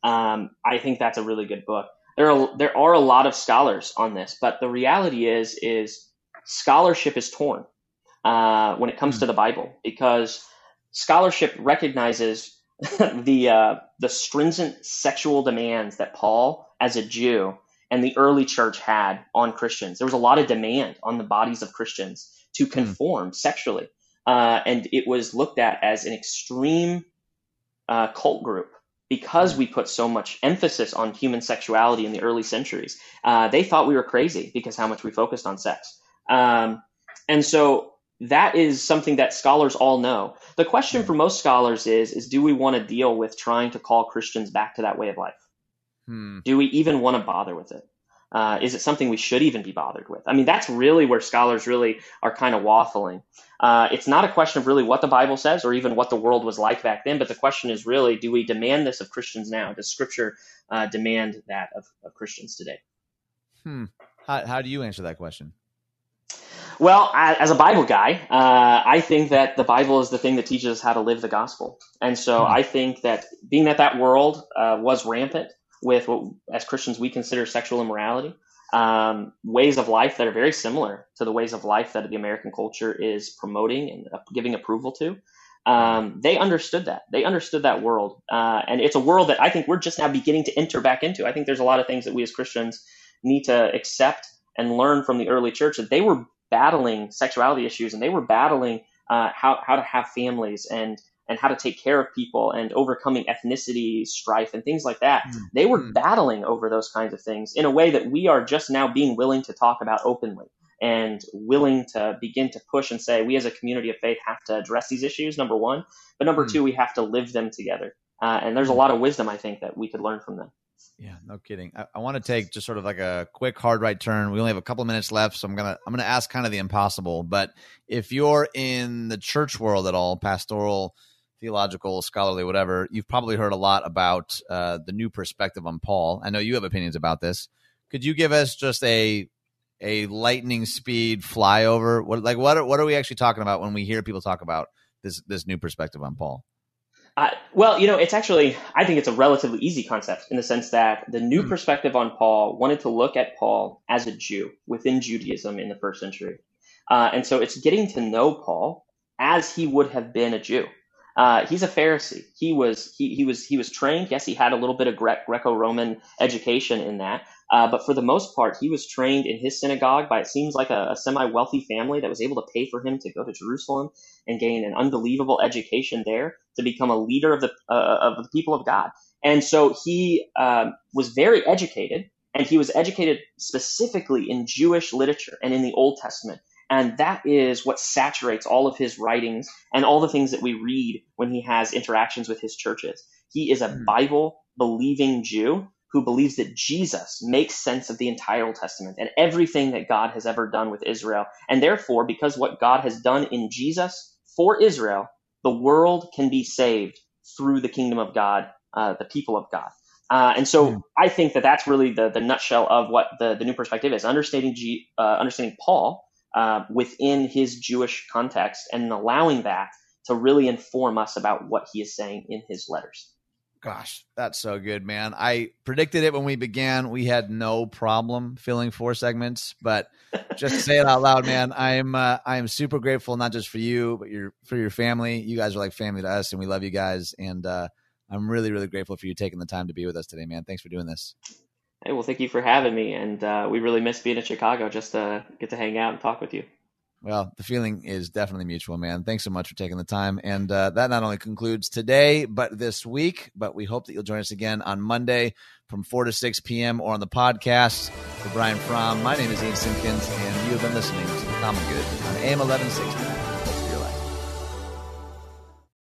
Um, I think that's a really good book. there are there are a lot of scholars on this, but the reality is is scholarship is torn uh, when it comes mm. to the Bible because scholarship recognizes the uh, the stringent sexual demands that Paul, as a Jew, and the early church had on Christians. There was a lot of demand on the bodies of Christians to hmm. conform mm. sexually, uh, and it was looked at as an extreme uh, cult group because we put so much emphasis on human sexuality in the early centuries. Uh, they thought we were crazy because how much we focused on sex. Um, and so that is something that scholars all know. The question for most scholars is, is do we want to deal with trying to call Christians back to that way of life? Hmm. Do we even want to bother with it? Uh, is it something we should even be bothered with? I mean, that's really where scholars really are kind of waffling. Uh, it's not a question of really what the Bible says or even what the world was like back then, but the question is really, do we demand this of Christians now? Does Scripture uh, demand that of, of, Christians today? Hmm. How, how do you answer that question? Well, as a Bible guy, uh, I think that the Bible is the thing that teaches us how to live the gospel. And so hmm. I think that being that that world uh, was rampant with what, as Christians, we consider sexual immorality, um, ways of life that are very similar to the ways of life that the American culture is promoting and giving approval to. Um, they understood that. They understood that world. Uh, and it's a world that I think we're just now beginning to enter back into. I think there's a lot of things that we as Christians need to accept and learn from the early church that they were battling sexuality issues and they were battling uh, how, how to have families and and how to take care of people and overcoming ethnicity strife and things like that. Mm-hmm. They were mm. battling over those kinds of things in a way that we are just now being willing to talk about openly and willing to begin to push and say we as a community of faith have to address these issues number one but number mm-hmm. two we have to live them together uh, and there's a hmm. lot of wisdom i think that we could learn from them yeah, no kidding. I, I want to take just sort of like a quick hard right turn. We only have a couple minutes left, so I'm gonna I'm gonna ask kind of the impossible. But if you're in the church world at all, pastoral, theological, scholarly, whatever, you've probably heard a lot about uh, the new perspective on Paul. I know you have opinions about this. Could you give us just a a lightning speed flyover? What like what are, what are we actually talking about when we hear people talk about this this new perspective on Paul? Uh, well, you know, it's actually, I think it's a relatively easy concept in the sense that the new mm. perspective on Paul wanted to look at Paul as a Jew within Judaism in the first century. Uh, and so it's getting to know Paul as he would have been a Jew. Uh, he's a Pharisee. He was he, he was he was trained. Yes, he had a little bit of Gre- Greco-Roman education in that, uh, but for the most part, he was trained in his synagogue by it seems like a, a semi-wealthy family that was able to pay for him to go to Jerusalem and gain an unbelievable education there to become a leader of the uh, of the people of God. And so he um, was very educated, and he was educated specifically in Jewish literature and in the Old Testament. And that is what saturates all of his writings and all the things that we read when he has interactions with his churches. He is a mm. Bible believing Jew who believes that Jesus makes sense of the entire Old Testament and everything that God has ever done with Israel. And therefore, because what God has done in Jesus for Israel, the world can be saved through the kingdom of God, uh, the people of God. Uh, and so mm. I think that that's really the, the nutshell of what the, the new perspective is understanding, G, uh, understanding Paul uh, within his Jewish context and allowing that to really inform us about what he is saying in his letters. Gosh, that's so good, man. I predicted it when we began. We had no problem filling four segments, but just to say it out loud, man, I'm uh, I am super grateful not just for you, but your for your family. You guys are like family to us, and we love you guys. And uh, I'm really, really grateful for you taking the time to be with us today, man. Thanks for doing this. Hey, well, thank you for having me, and uh, we really miss being in Chicago just to get to hang out and talk with you. Well, the feeling is definitely mutual, man. Thanks so much for taking the time. And uh, that not only concludes today, but this week. But we hope that you'll join us again on Monday from 4 to 6 p.m. or on the podcast. For Brian Fromm, my name is Ian Simpkins, and you have been listening to The Common Good on AM 1160.